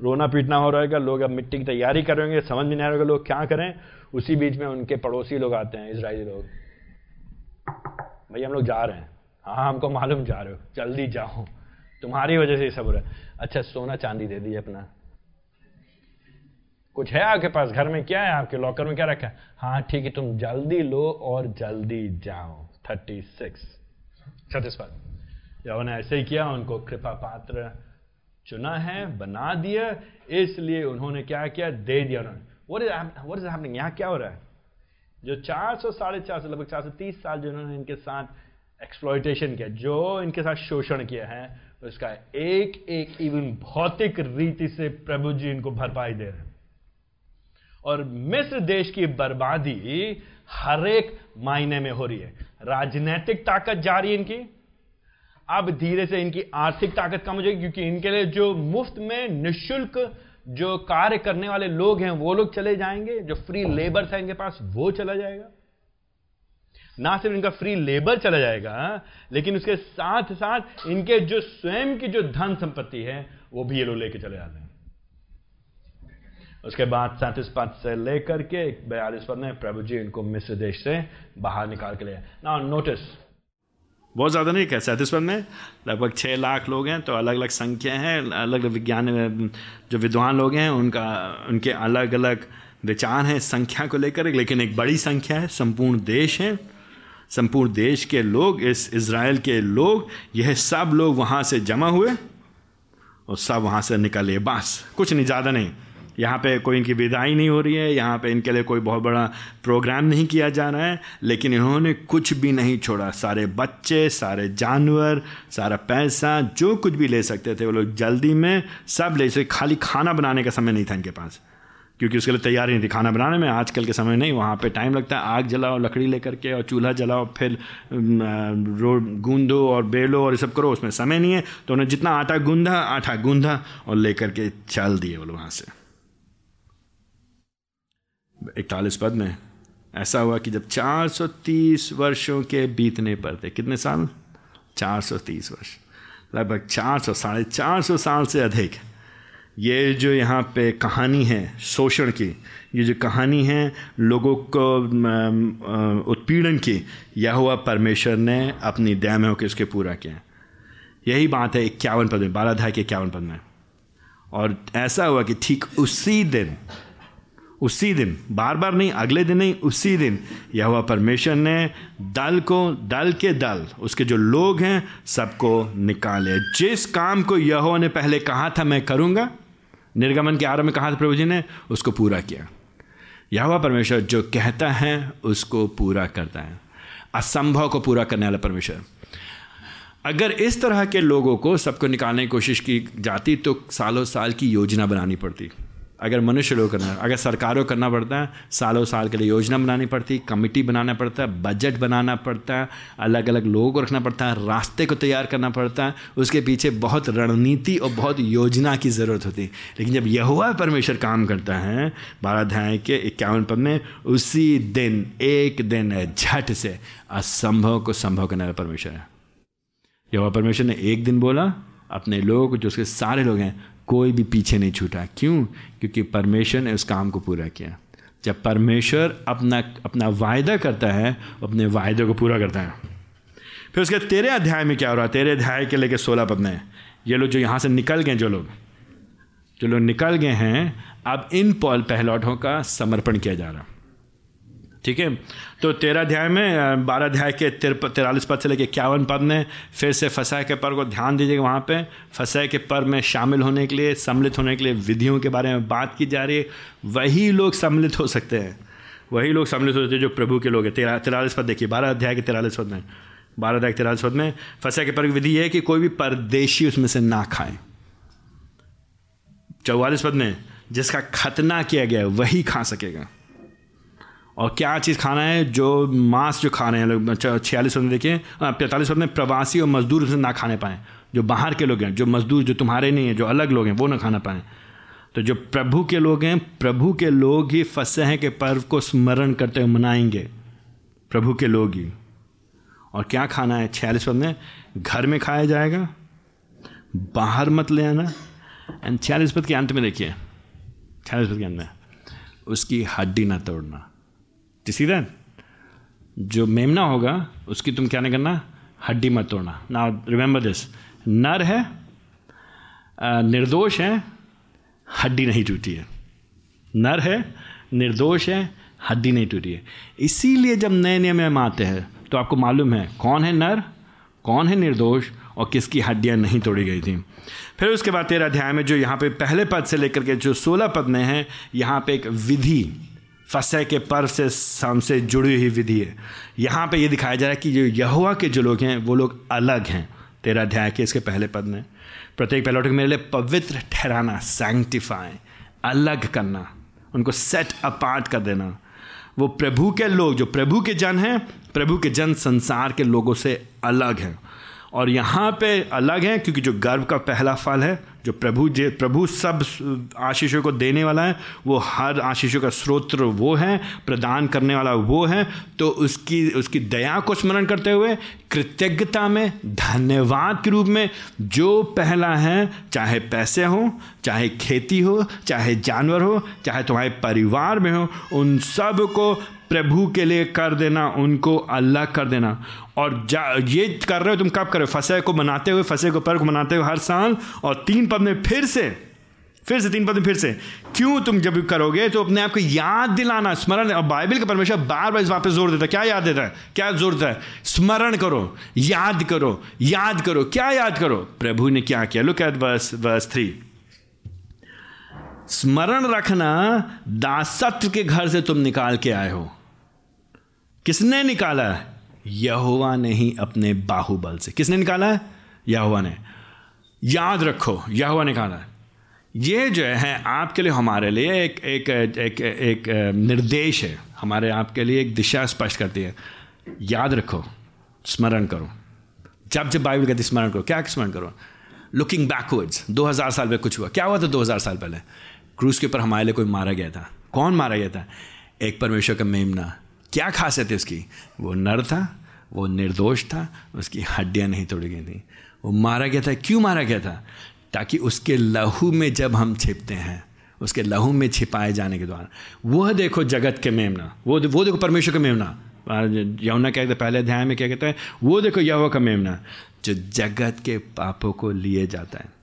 [SPEAKER 2] रोना पीटना हो रहेगा लोग अब मिट्टी की तैयारी करेंगे समझ में नहीं आ रहा लोग क्या करें। उसी बीच में उनके पड़ोसी लोग आते हैं, इसराइली लोग। भाई, हम लोग जा रहे हैं। हाँ हमको मालूम जा रहे हो, जल्दी जाओ। तुम्हारी वजह से सब रहा अच्छा सोना चांदी दे दिए अपना। कुछ है आपके पास? घर में क्या है आपके? लॉकर में क्या रखा है? हाँ ठीक है तुम जल्दी लो और जल्दी जाओ। थर्टी सिक्स छत्तीस पर जब ऐसे ही किया उनको कृपा पात्र चुना है बना दिया। इसलिए उन्होंने क्या किया? दे दिया उन्होंने। Is, what is यहाँ क्या हो रहा है? जो 400 साढ़े चार सौ लगभग चार सौ तीस साल जो उन्होंने इनके साथ एक्सप्लॉयटेशन किया जो इनके साथ शोषण किया है उसका एक एक इवन भौतिक रीति से प्रभु जी इनको भरपाई दे रहे हैं। और मिस्र देश की बर्बादी हर एक मायने में हो रही है। राजनीतिक ताकत जा रही है इनकी। अब धीरे से इनकी आर्थिक ताकत कम हो जाएगी, क्योंकि इनके लिए जो मुफ़्त में निशुल्क जो कार्य करने वाले लोग हैं, वो लोग चले जाएँगे, जो फ्री लेबर था इनके पास, वो चला जाएगा। ना सिर्फ़ इनका फ्री लेबर चला जाएगा, लेकिन उसके साथ साथ इनके जो स्वयं की जो धन संपत्ति है, वो भी ये लोग लेके चले जाते हैं। उसके बाद सैंतीस पद से लेकर के बयालीस पद में प्रभु जी इनको मिस्र देश से बाहर निकाल के ले ना नोटिस
[SPEAKER 1] बहुत ज़्यादा नहीं कह सैंतीस पद में लगभग छः लाख लोग हैं तो अलग अलग संख्या हैं अलग अलग विज्ञान जो विद्वान लोग हैं, उनका, उनके अलग अलग विचार हैं संख्या को लेकर, लेकिन एक बड़ी संख्या है, संपूर्ण देश है। संपूर्ण देश के लोग, इस इसराइल के लोग, यह सब लोग वहाँ से जमा हुए और सब वहाँ से निकले। बस, कुछ नहीं, ज़्यादा नहीं। यहाँ पे कोई इनकी विदाई नहीं हो रही है, यहाँ पे इनके लिए कोई बहुत बड़ा प्रोग्राम नहीं किया जा रहा है, लेकिन इन्होंने कुछ भी नहीं छोड़ा। सारे बच्चे, सारे जानवर, सारा पैसा, जो कुछ भी ले सकते थे, वो लोग जल्दी में सब ले सकते खाली खाना बनाने का समय नहीं था इनके पास। क्योंकि उसके लिए तैयारी नहीं थी खाना बनाने में। आजकल के समय नहीं, वहाँ पे टाइम लगता है। आग जलाओ, लकड़ी लेकर के और चूल्हा जलाओ, फिर रोड गूंदो और बेलो और ये सब करो, उसमें समय नहीं है। तो उन्हें जितना आटा गूंधा आटा गूंधा और लेकर के चल दिए बोलो वहाँ से। इकतालीस पद में, ऐसा हुआ कि जब 430 वर्षों के बीतने पर थे, कितने साल? 430 वर्ष। लगभग 400 साढ़े चार सौ साल से अधिक। ये जो यहाँ पे कहानी है, शोषण की, ये जो कहानी है लोगों को उत्पीड़न की यह हुआ परमेश्वर ने अपनी दया में होकर उसके पूरा किया। यही बात है इक्यावन पद में, बारह अध्याय के इक्यावन पद में। और ऐसा हुआ कि ठीक उसी दिन उसी दिन, बार बार नहीं, अगले दिन नहीं, उसी दिन यह हुआ परमेश्वर ने दल को, दल के दल, उसके जो लोग हैं, सबको निकाले। जिस काम को यहोवा ने पहले कहा था मैं करूँगा निर्गमन के आरंभ में कहा था प्रभु जी ने उसको पूरा किया। यह हुआ परमेश्वर जो कहता है, उसको पूरा करता है। असंभव को पूरा करने वाला परमेश्वर। अगर इस तरह के लोगों को सबको निकालने की कोशिश की जाती तो सालों साल की योजना बनानी पड़ती। अगर मनुष्य लोग करना, अगर सरकारों करना पड़ता है, सालों साल के लिए योजना बनानी पड़ती कमिटी बनाना पड़ता है बजट बनाना पड़ता है अलग अलग लोगों को रखना पड़ता है, रास्ते को तैयार करना पड़ता है, उसके पीछे बहुत रणनीति और बहुत योजना की ज़रूरत होती है। लेकिन जब यहुआ परमेश्वर काम करता है बारह अध्याय के इक्यावन पद में, उसी दिन, एक दिन है झट से असंभव को संभव करने वाला परमेश्वर है। यहुआ परमेश्वर ने एक दिन बोला, अपने लोग जो उसके सारे लोग हैं कोई भी पीछे नहीं छूटा। क्यों? क्योंकि परमेश्वर ने उस काम को पूरा किया। जब परमेश्वर अपना अपना वायदा करता है, अपने वायदे को पूरा करता है। फिर उसके तेरे अध्याय में क्या हो रहा है? तेरे अध्याय के लेके सोलह पद में। ये लोग जो यहाँ से निकल गए, जो लोग जो लोग निकल गए हैं, अब इन पॉल पहलौटों का समर्पण किया जा रहा ठीक है? तो तेरह अध्याय में बारह अध्याय के तिर तिरालीस पद से लेकर इक्यावन पद में फिर से फसाए के पर को ध्यान दीजिएगा वहाँ पे। फसाए के पर में शामिल होने के लिए, सम्मिलित होने के लिए विधियों के बारे में बात की जा रही है। वही लोग सम्मिलित हो सकते हैं। वही लोग सम्मिलित हो सकते हैं जो प्रभु के लोग हैं। तेरह तिरालीस पद देखिए, बारह अध्याय के तिरालीस पद में। बारह अध्याय के तिरालीस पद में फसाए के पर विधि यह है कि कोई भी परदेशी उसमें से ना खाए। चौवालीस पद में जिसका खतना किया गया वही खा सकेगा। और क्या चीज़ खाना है? जो मांस जो खा रहे हैं लोग छियालीस में देखिए पैंतालीस में प्रवासी और मजदूर उसे ना खाने पाएँ। जो बाहर के लोग हैं, जो मजदूर, जो तुम्हारे नहीं हैं, जो अलग लोग हैं, वो ना खाना पाएँ। तो जो प्रभु के लोग हैं, प्रभु के लोग ही फंसे हैं के पर्व को स्मरण करते हुए मनाएँगे। प्रभु के लोग ही। और क्या खाना है छियालीस पद में? घर में खाया जाएगा। बाहर मत ले आना। एंड छियालीस पद के अंत में देखिए, छियालीस पद के अंत में, उसकी हड्डी ना तोड़ना। सी दैट जो मेमना होगा, उसकी तुम क्या नहीं करना? हड्डी मत तोड़ना। ना रिमेंबर दिस नर है निर्दोष है, हड्डी नहीं टूटी है। नर है, निर्दोष है, हड्डी नहीं टूटी है। इसीलिए जब नए नियम आते हैं तो आपको मालूम है, कौन है नर, कौन है निर्दोष, और किसकी हड्डियाँ नहीं तोड़ी गई थी। फिर उसके बाद तेरह अध्याय में जो यहाँ पे पहले पद से लेकर के जो सोलह पद में हैं, यहाँ पे एक विधि फसह के पर्व से हमसे जुड़ी हुई विधि है। यहाँ पे ये दिखाया जा रहा है कि जो यहुआ के जो लोग हैं, वो लोग अलग हैं। तेरा अध्याय के इसके पहले पद में, प्रत्येक पहलौटे मेरे लिए पवित्र ठहराना सैंक्टिफाई अलग करना, उनको सेट अपार्ट कर देना। वो प्रभु के लोग, जो प्रभु के जन हैं, प्रभु के जन संसार के लोगों से अलग हैं। और यहाँ पे अलग हैं, क्योंकि जो गर्व का पहला फल है जो प्रभु जे, प्रभु सब आशीषों को देने वाला है, वो हर आशीषों का स्रोत वो है, प्रदान करने वाला वो है। तो उसकी उसकी दया को स्मरण करते हुए कृतज्ञता में, धन्यवाद के रूप में जो पहला है, चाहे पैसे हो, चाहे खेती हो, चाहे जानवर हो, चाहे तुम्हारे परिवार में हो, उन सबको प्रभु के लिए कर देना, उनको अल्लाह कर देना। और ये कर रहे हो, तुम कब कर रहे हो? फसे को मनाते हुए फसे को पर्व मनाते हुए हर साल, और तीन पद में फिर से फिर से तीन पद में फिर से। क्यों तुम जब करोगे तो अपने आप को याद दिलाना, स्मरण, और बाइबल का परमेश्वर बार बार इस बात पर ज़ोर देता है। क्या याद देता है? क्या ज़ोर देता है? स्मरण करो, याद करो याद करो। क्या याद करो? प्रभु ने क्या किया? Look at verse verse three स्मरण रखना, दासत्व के घर से तुम निकाल के आए हो। किसने निकाला? है यहोवा ने ही अपने बाहुबल से। किसने निकाला है? यहुआ ने। याद रखो, यहोवा ने निकाला है ये जो है, आपके लिए, हमारे लिए एक एक एक एक निर्देश है। हमारे आपके लिए एक दिशा स्पष्ट करती है। याद रखो, स्मरण करो। जब जब बाइबल कहती स्मरण करो। क्या स्मरण करो? लुकिंग बैकवर्ड्स 2000 साल पहले कुछ हुआ। क्या हुआ था 2000 साल पहले? क्रूज के ऊपर हमारे लिए कोई मारा गया था? कौन मारा गया था? एक परमेश्वर का मेमना। क्या खासियत है उसकी? वो नर था, वो निर्दोष था, उसकी हड्डियाँ नहीं तोड़ी गई थी। वो मारा गया था। क्यों मारा गया था? ताकि उसके लहू में जब हम छिपते हैं, उसके लहू में छिपाए जाने के द्वारा। वह देखो जगत के मेमना। वो वो देखो परमेश्वर का मेमना। यमुना क्या कहते पहले अध्याय में क्या कहते हैं? वो देखो यहो का मेमना, जो जगत के पापों को लिए जाता है।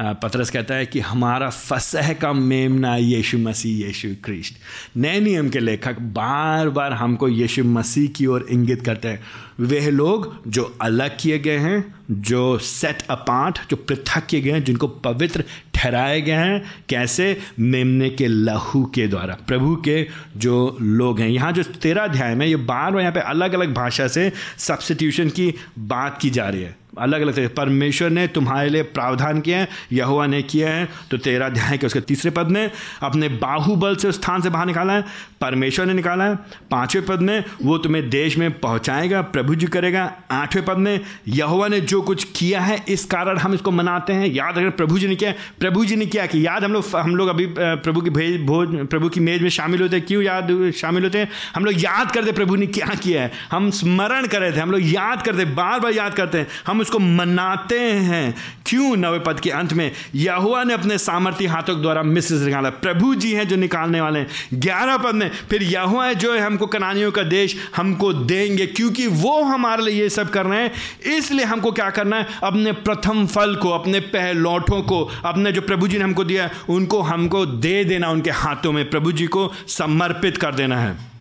[SPEAKER 1] पतरस कहता है कि हमारा फसह का मेमना यीशु मसीह, यीशु क्रिस्ट। नए नियम के लेखक बार बार हमको यीशु मसीह की ओर इंगित करते हैं। वे लोग जो अलग किए गए हैं, जो सेट अपार्ट जो पृथक किए गए हैं, जिनको पवित्र ठहराए गए हैं, कैसे? मेमने के लहू के द्वारा। प्रभु के जो लोग हैं। यहाँ जो तेरह अध्याय में ये बार बार यहाँ पे अलग अलग भाषा से सब्सटीट्यूशन की बात की जा रही है। अलग अलग तरीके परमेश्वर ने तुम्हारे लिए प्रावधान किया है यहुआ ने किया है तो तेरह अध्याय के उसके तीसरे पद में अपने बाहुबल से स्थान से बाहर निकाला है, परमेश्वर ने निकाला है। पाँचवें पद में वो तुम्हें देश में पहुंचाएगा प्रभु जी करेगा। आठवें पद में यहुआ ने जो कुछ किया है, इस कारण हम इसको मनाते हैं। याद रखें प्रभु जी ने किया प्रभु जी ने किया कि याद, हम लोग हम लोग अभी प्रभु की भेज, भोज, प्रभु की मेज में शामिल होते क्यों याद, शामिल होते हैं? हम लोग याद करते प्रभु ने क्या किया है। हम स्मरण कर रहे थे, हम लोग याद करते बार बार याद करते हैं। हम उसको मनाते हैं। क्यों नवे पद के अंत में? यहुआ ने अपने सामर्थ्य हाथों द्वारा मिस्र निकाला। प्रभु जी हैं जो निकालने वाले हैं। ग्यारह पद में, फिर यहुआ जो है हमको कनानियों का देश हमको देंगे, क्योंकि वो हमारे लिए ये सब कर रहे हैं। इसलिए हमको क्या करना है? अपने प्रथम फल को, अपने पहलौठों को, अपने जो प्रभु जी ने हमको दिया उनको हमको दे देना, उनके हाथों में प्रभु जी को समर्पित कर देना है।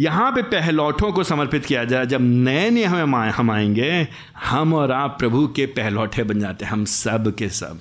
[SPEAKER 1] यहाँ पे पहलौठों को समर्पित किया जाए। जब नए नए हमें हम आएँगे, हम और आप प्रभु के पहलौठे बन जाते हैं, हम सब के सब।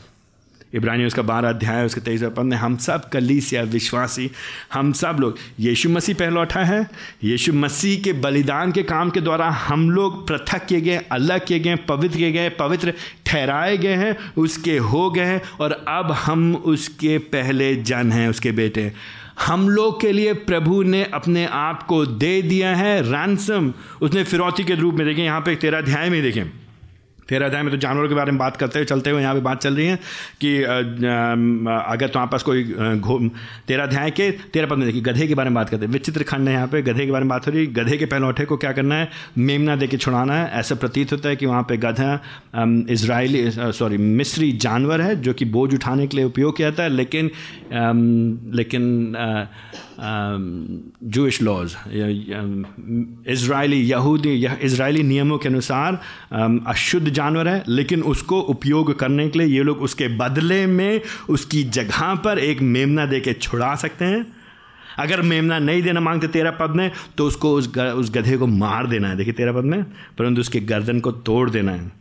[SPEAKER 1] इब्रानी उसका बारह अध्याय, उसके तेईस पद में हम सब कलीस या विश्वासी, हम सब लोग। यीशु मसीह पहलौठा है, यीशु मसीह के बलिदान के काम के द्वारा हम लोग पृथक किए गए, अलग किए गए, पवित्र किए गए, पवित्र ठहराए गए हैं, उसके हो गए हैं, और अब हम उसके पहले जन हैं, उसके बेटे। हम लोग के लिए प्रभु ने अपने आप को दे दिया है रैनसम उसने फिरौती के रूप में देखें, यहाँ पे तेरा अध्याय में देखें। तेरह अध्याय में तो जानवरों के बारे में बात करते हुए चलते हुए यहाँ पे बात चल रही है कि अगर तुम्हारे पास कोई तेरह अध्याय के, तेरह पद में देखिए, गधे के बारे में बात करते हैं। विचित्र खंड है यहाँ पे, गधे के बारे में बात हो रही है। गधे के पहलौठे को क्या करना है? मेमना दे के छुड़ाना है। ऐसा प्रतीत होता है कि वहाँ पर गधा इसराइली सॉरी, मिस्री जानवर है, जो कि बोझ उठाने के लिए उपयोग किया जाता है। लेकिन लेकिन जूश लॉज इसराइली यहूदी इसराइली नियमों के अनुसार अशुद्ध जानवर है लेकिन उसको उपयोग करने के लिए ये लोग उसके बदले में उसकी जगह पर एक मेमना दे के छुड़ा सकते हैं। अगर मेमना नहीं देना मांगते तेरा पद में तो उसको उस ग, उस गधे को मार देना है। देखिए तेरा पद में परंतु उसके गर्दन को तोड़ देना है।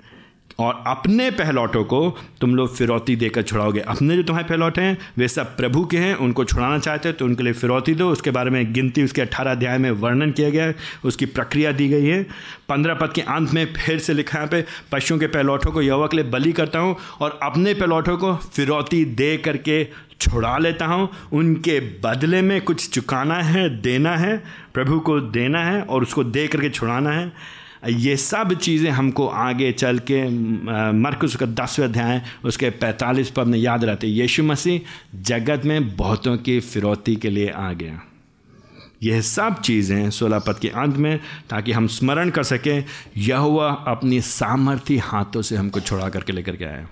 [SPEAKER 1] और अपने पहलौटों को तुम लोग फिरौती देकर छुड़ाओगे। अपने जो तुम्हारे पहलौटे हैं, वे सब प्रभु के हैं, उनको छुड़ाना चाहते हो तो उनके लिए फिरौती दो। उसके बारे में गिनती, उसके अट्ठारह अध्याय में वर्णन किया गया है, उसकी प्रक्रिया दी गई है। पंद्रह पद के अंत में फिर से लिखा है पे, पशुओं के पहलौठों को यवा के लिए बलि करता हूँ और अपने पहलौठों को फिरौती दे करके छुड़ा लेता हूँ। उनके बदले में कुछ चुकाना है, देना है, प्रभु को देना है और उसको दे करके छुड़ाना है। ये सब चीज़ें हमको आगे चल के मरकुस का दसवें अध्याय, उसके पैंतालीस पद में याद रहते यीशु मसीह जगत में बहुतों की फिरौती के लिए आ गया। यह सब चीज़ें सोलह पद के अंत में, ताकि हम स्मरण कर सकें यह हुआ अपनी सामर्थ्य हाथों से हमको छुड़ा करके लेकर के आया।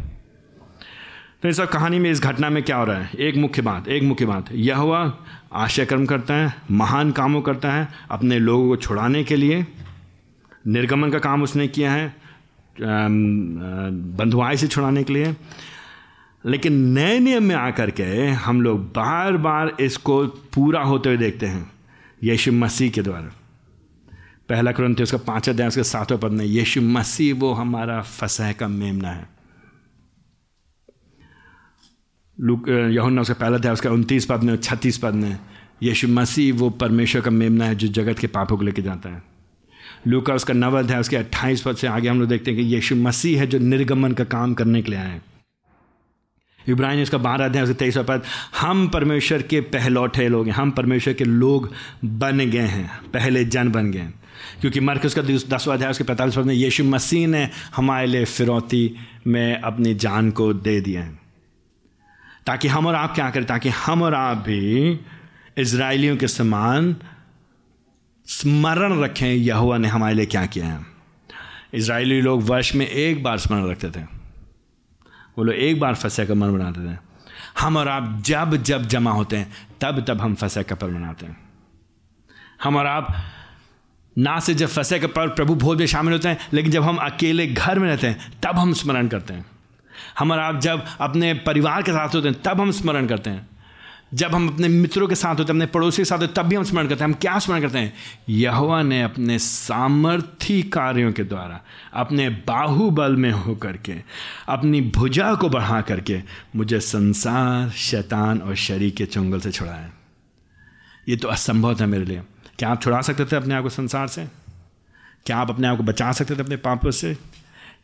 [SPEAKER 1] तो इस कहानी में इस घटना में क्या हो रहा है? एक मुख्य बात, एक मुख्य बात। यह हुआ आशय कर्म करता है, महान कामों करता है, अपने लोगों को छुड़ाने के लिए निर्गमन का काम उसने किया है बंधुआई से छुड़ाने के लिए। लेकिन नए नियम में आकर के हम लोग बार बार इसको पूरा होते हुए देखते हैं, यीशु मसीह के द्वारा। पहला क्रम क्रंथ उसका पाँच अध्याय उसके सातवें पद में, यीशु मसीह वो हमारा फसह का मेमना है। लुक यहुन्ना उसका पहला अध्याय, उसका उनतीस पद में, छत्तीस पद में, यीशु मसीह वो परमेश्वर का मेमना है जो जगत के पापों को लेके जाता है। लूका उसका नव है, उसके अट्ठाईस पद से आगे हम लोग देखते हैं कि यीशु मसीह है जो निर्गमन का काम करने के लिए आए इब्राहिम उसका बारह अध्याय, उसके तेईस पद, हम परमेश्वर के पहलौठे लोग हैं, हम परमेश्वर के लोग बन गए हैं, पहले जन बन गए हैं। क्योंकि मर्क उसका दसवा अध्याय, उसके पैंतालीस पद में, यीशु मसीह ने हमारे लिए फिरौती में अपनी जान को दे दिया है, ताकि हम और आप क्या करें? ताकि हम और आप भी इसराइलियों के समान स्मरण रखें यहुआ ने हमारे लिए क्या किया है? इसराइली लोग वर्ष में एक बार स्मरण रखते थे। वो लोग एक बार फंसे का मन बनाते थे। हम और आप जब जब जमा होते हैं, तब तब हम फंसे का पर्व मनाते हैं। हम और आप, ना से जब फंसे का पर्व प्रभु भोज में शामिल होते हैं, लेकिन जब हम अकेले घर में रहते हैं, तब हम स्मरण करते हैं। हम और आप जब अपने परिवार के साथ होते हैं, तब हम स्मरण करते हैं। जब हम अपने मित्रों के साथ होते हैं, अपने पड़ोसी के साथ होते तब भी हम स्मरण करते हैं। हम क्या स्मरण करते हैं? यहुआ ने अपने सामर्थ्य कार्यों के द्वारा, अपने बाहुबल में होकर के, अपनी भुजा को बढ़ा करके मुझे संसार, शैतान और शरीर के चुंगल से छुड़ाया। ये तो असंभव था मेरे लिए। क्या आप छुड़ा सकते थे अपने आप को संसार से? क्या आप अपने आप को बचा सकते थे अपने पापों से?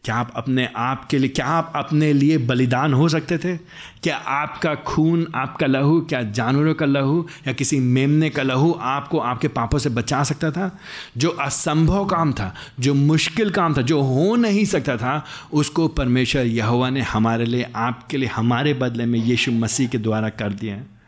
[SPEAKER 1] क्या आप अपने आप के लिए, क्या आप अपने लिए बलिदान हो सकते थे? क्या आपका खून आपका लहू, क्या जानवरों का लहू या किसी मेमने का लहू आपको आपके पापों से बचा सकता था? जो असंभव काम था, जो मुश्किल काम था, जो हो नहीं सकता था, उसको परमेश्वर यहुआ ने हमारे लिए, आपके लिए, हमारे बदले में यीशु मसीह के द्वारा कर दिया है।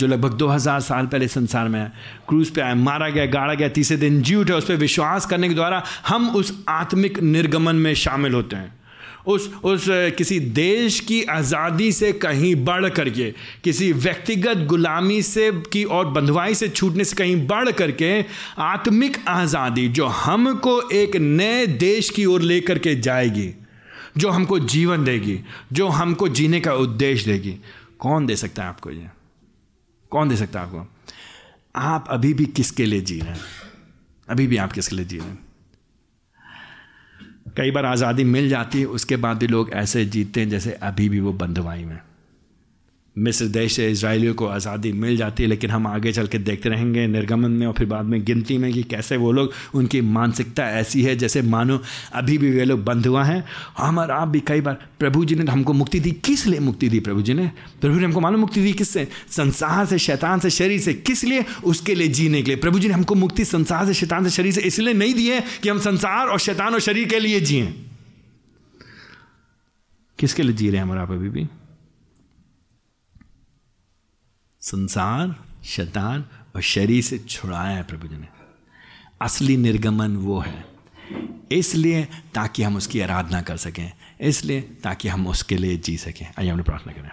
[SPEAKER 1] जो लगभग 2000 साल पहले संसार में है। क्रूज पे आया, मारा गया, गाड़ा गया, तीसरे दिन जी उठे, उस पर विश्वास करने के द्वारा हम उस आत्मिक निर्गमन में शामिल होते हैं। उस उस किसी देश की आज़ादी से कहीं बढ़ करके, किसी व्यक्तिगत गुलामी से की और बंधुआई से छूटने से कहीं बढ़ करके आत्मिक आज़ादी जो हमको एक नए देश की ओर लेकर के जाएगी, जो हमको जीवन देगी, जो हमको जीने का उद्देश्य देगी। कौन दे सकता है आपको ये? कौन दे सकता है आपको? आप अभी भी किसके लिए जी रहे हैं? अभी भी आप किसके लिए जी रहे हैं? कई बार आज़ादी मिल जाती है, उसके बाद भी लोग ऐसे जीते हैं जैसे अभी भी वो बंधुवाई में मिस्र देश से इसराइलियों को आज़ादी मिल जाती है, लेकिन हम आगे चल के देखते रहेंगे निर्गमन में और फिर बाद में गिनती में कि कैसे वो लोग, उनकी मानसिकता ऐसी है जैसे मानो अभी भी वे लोग बंद हुआ हैं। हम और आप भी कई बार, प्रभु जी ने हमको मुक्ति दी। किस लिए मुक्ति दी प्रभु जी ने? प्रभु ने हमको मानो मुक्ति दी किससे? संसार से, शैतान से, शरीर से। किस लिए? उसके लिए जीने के लिए। प्रभु जी ने हमको मुक्ति संसार से, शैतान से, शरीर से इसलिए नहीं दी है कि हम संसार और शैतान और शरीर के लिए जिए। किसके लिए जी रहे हैं हमारा आप अभी भी? संसार, शैतान और शरीर से छुड़ाया है प्रभु जी ने। असली निर्गमन वो है। इसलिए ताकि हम उसकी आराधना कर सकें, इसलिए ताकि हम उसके लिए जी सकें। आइए हमने प्रार्थना करें।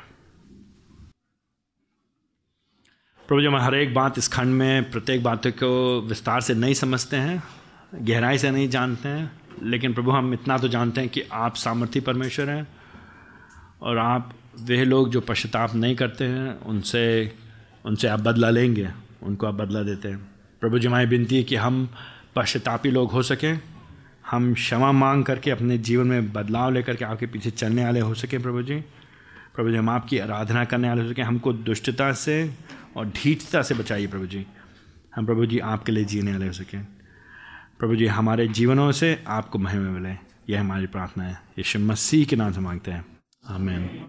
[SPEAKER 1] प्रभु जी, हम हर एक बात इस खंड में प्रत्येक बातों को विस्तार से नहीं समझते हैं, गहराई से नहीं जानते हैं, लेकिन प्रभु हम इतना तो जानते हैं कि आप सामर्थ्य परमेश्वर हैं और आप वे लोग जो पश्चाताप नहीं करते हैं, उनसे उनसे आप बदला लेंगे, उनको आप बदला देते हैं। प्रभु जी, हमारी विनती है कि हम पश्चातापी लोग हो सकें, हम क्षमा मांग करके अपने जीवन में बदलाव लेकर के आपके पीछे चलने वाले हो सकें, प्रभु जी। प्रभु जी, हम आपकी आराधना करने वाले हो सकें, हमको दुष्टता से और ढीठता से बचाइए, प्रभु जी। हम प्रभु जी, आपके लिए जीने वाले हो सकें। प्रभु जी, हमारे जीवनों से आपको महिमा मिले। यह हमारी प्रार्थना है। यीशु मसीह के नाम से मांगते हैं। आमीन।